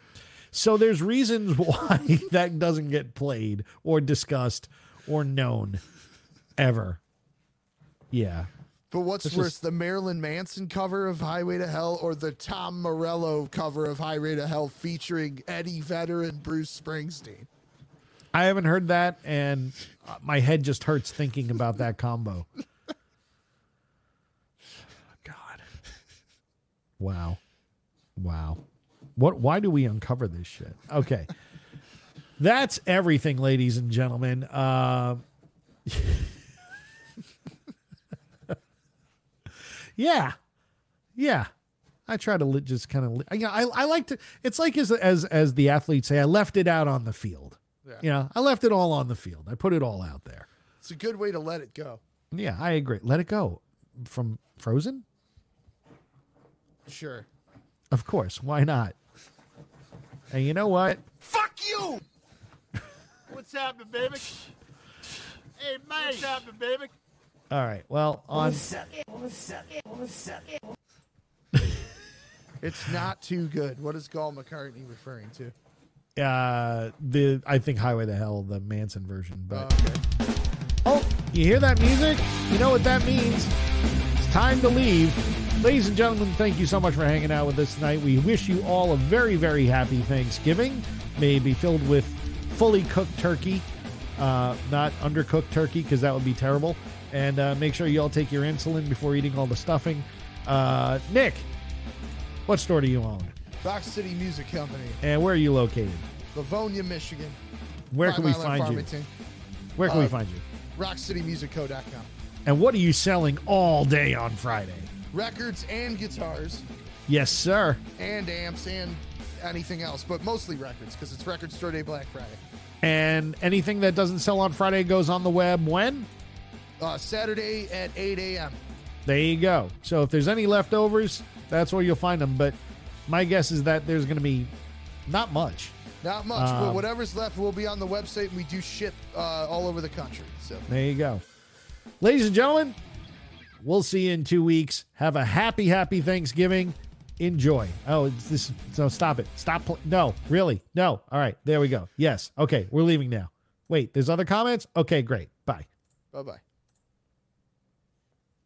So there's reasons why that doesn't get played or discussed or known ever. Yeah. But what's This worse, is- the Marilyn Manson cover of Highway to Hell or the Tom Morello cover of Highway to Hell featuring Eddie Vedder and Bruce Springsteen? I haven't heard that, and uh, my head just hurts thinking about that combo. God. Wow. Wow. What? Why do we uncover this shit? Okay. That's everything, ladies and gentlemen. Uh, yeah, yeah. I try to li- just kind of, li- you know, I, I like to. It's like as as as the athletes say, I left it out on the field. Yeah. You know, I left it all on the field. I put it all out there. It's a good way to let it go. Yeah, I agree. Let it go. From Frozen, Sure. of course. Why not? And you know what? Fuck you! What's happening, baby? Hey, man. What's happening, baby? All right. Well, on It's not too good. What is Gall McCartney referring to? uh the I think Highway to Hell, the Manson version. Oh, But okay. oh, you hear that music? You know what that means? It's time to leave. Ladies and gentlemen, thank you so much for hanging out with us tonight. We wish you all a very, very happy Thanksgiving. May it be filled with fully cooked turkey, uh, not undercooked turkey, because that would be terrible. And uh, make sure you all take your insulin before eating all the stuffing. Uh, Nick, what store do you own? Rock City Music Company, And where are you located? Livonia, Michigan. Where can we find you? Where can we Uh, find you? RockCityMusicCo.com. And what are you selling all day on Friday? Records and guitars Yes, sir. and amps and anything else, but mostly records because it's Record Store Day Black Friday. And anything that doesn't sell on Friday goes on the web when? Uh, Saturday at 8 a.m. There you go. So if there's any leftovers, that's where you'll find them. But my guess is that there's going to be not much. Not much, Um, but whatever's left will be on the website, and we do ship uh, all over the country. So There you go. Ladies and gentlemen, we'll see you in two weeks. Have a happy, happy Thanksgiving. Enjoy. Oh, it's this. So stop it. Stop. Pl- no, really. No. All right. There we go. Yes. Okay. We're leaving now. Wait, there's other comments? Okay, great. Bye. bye bye.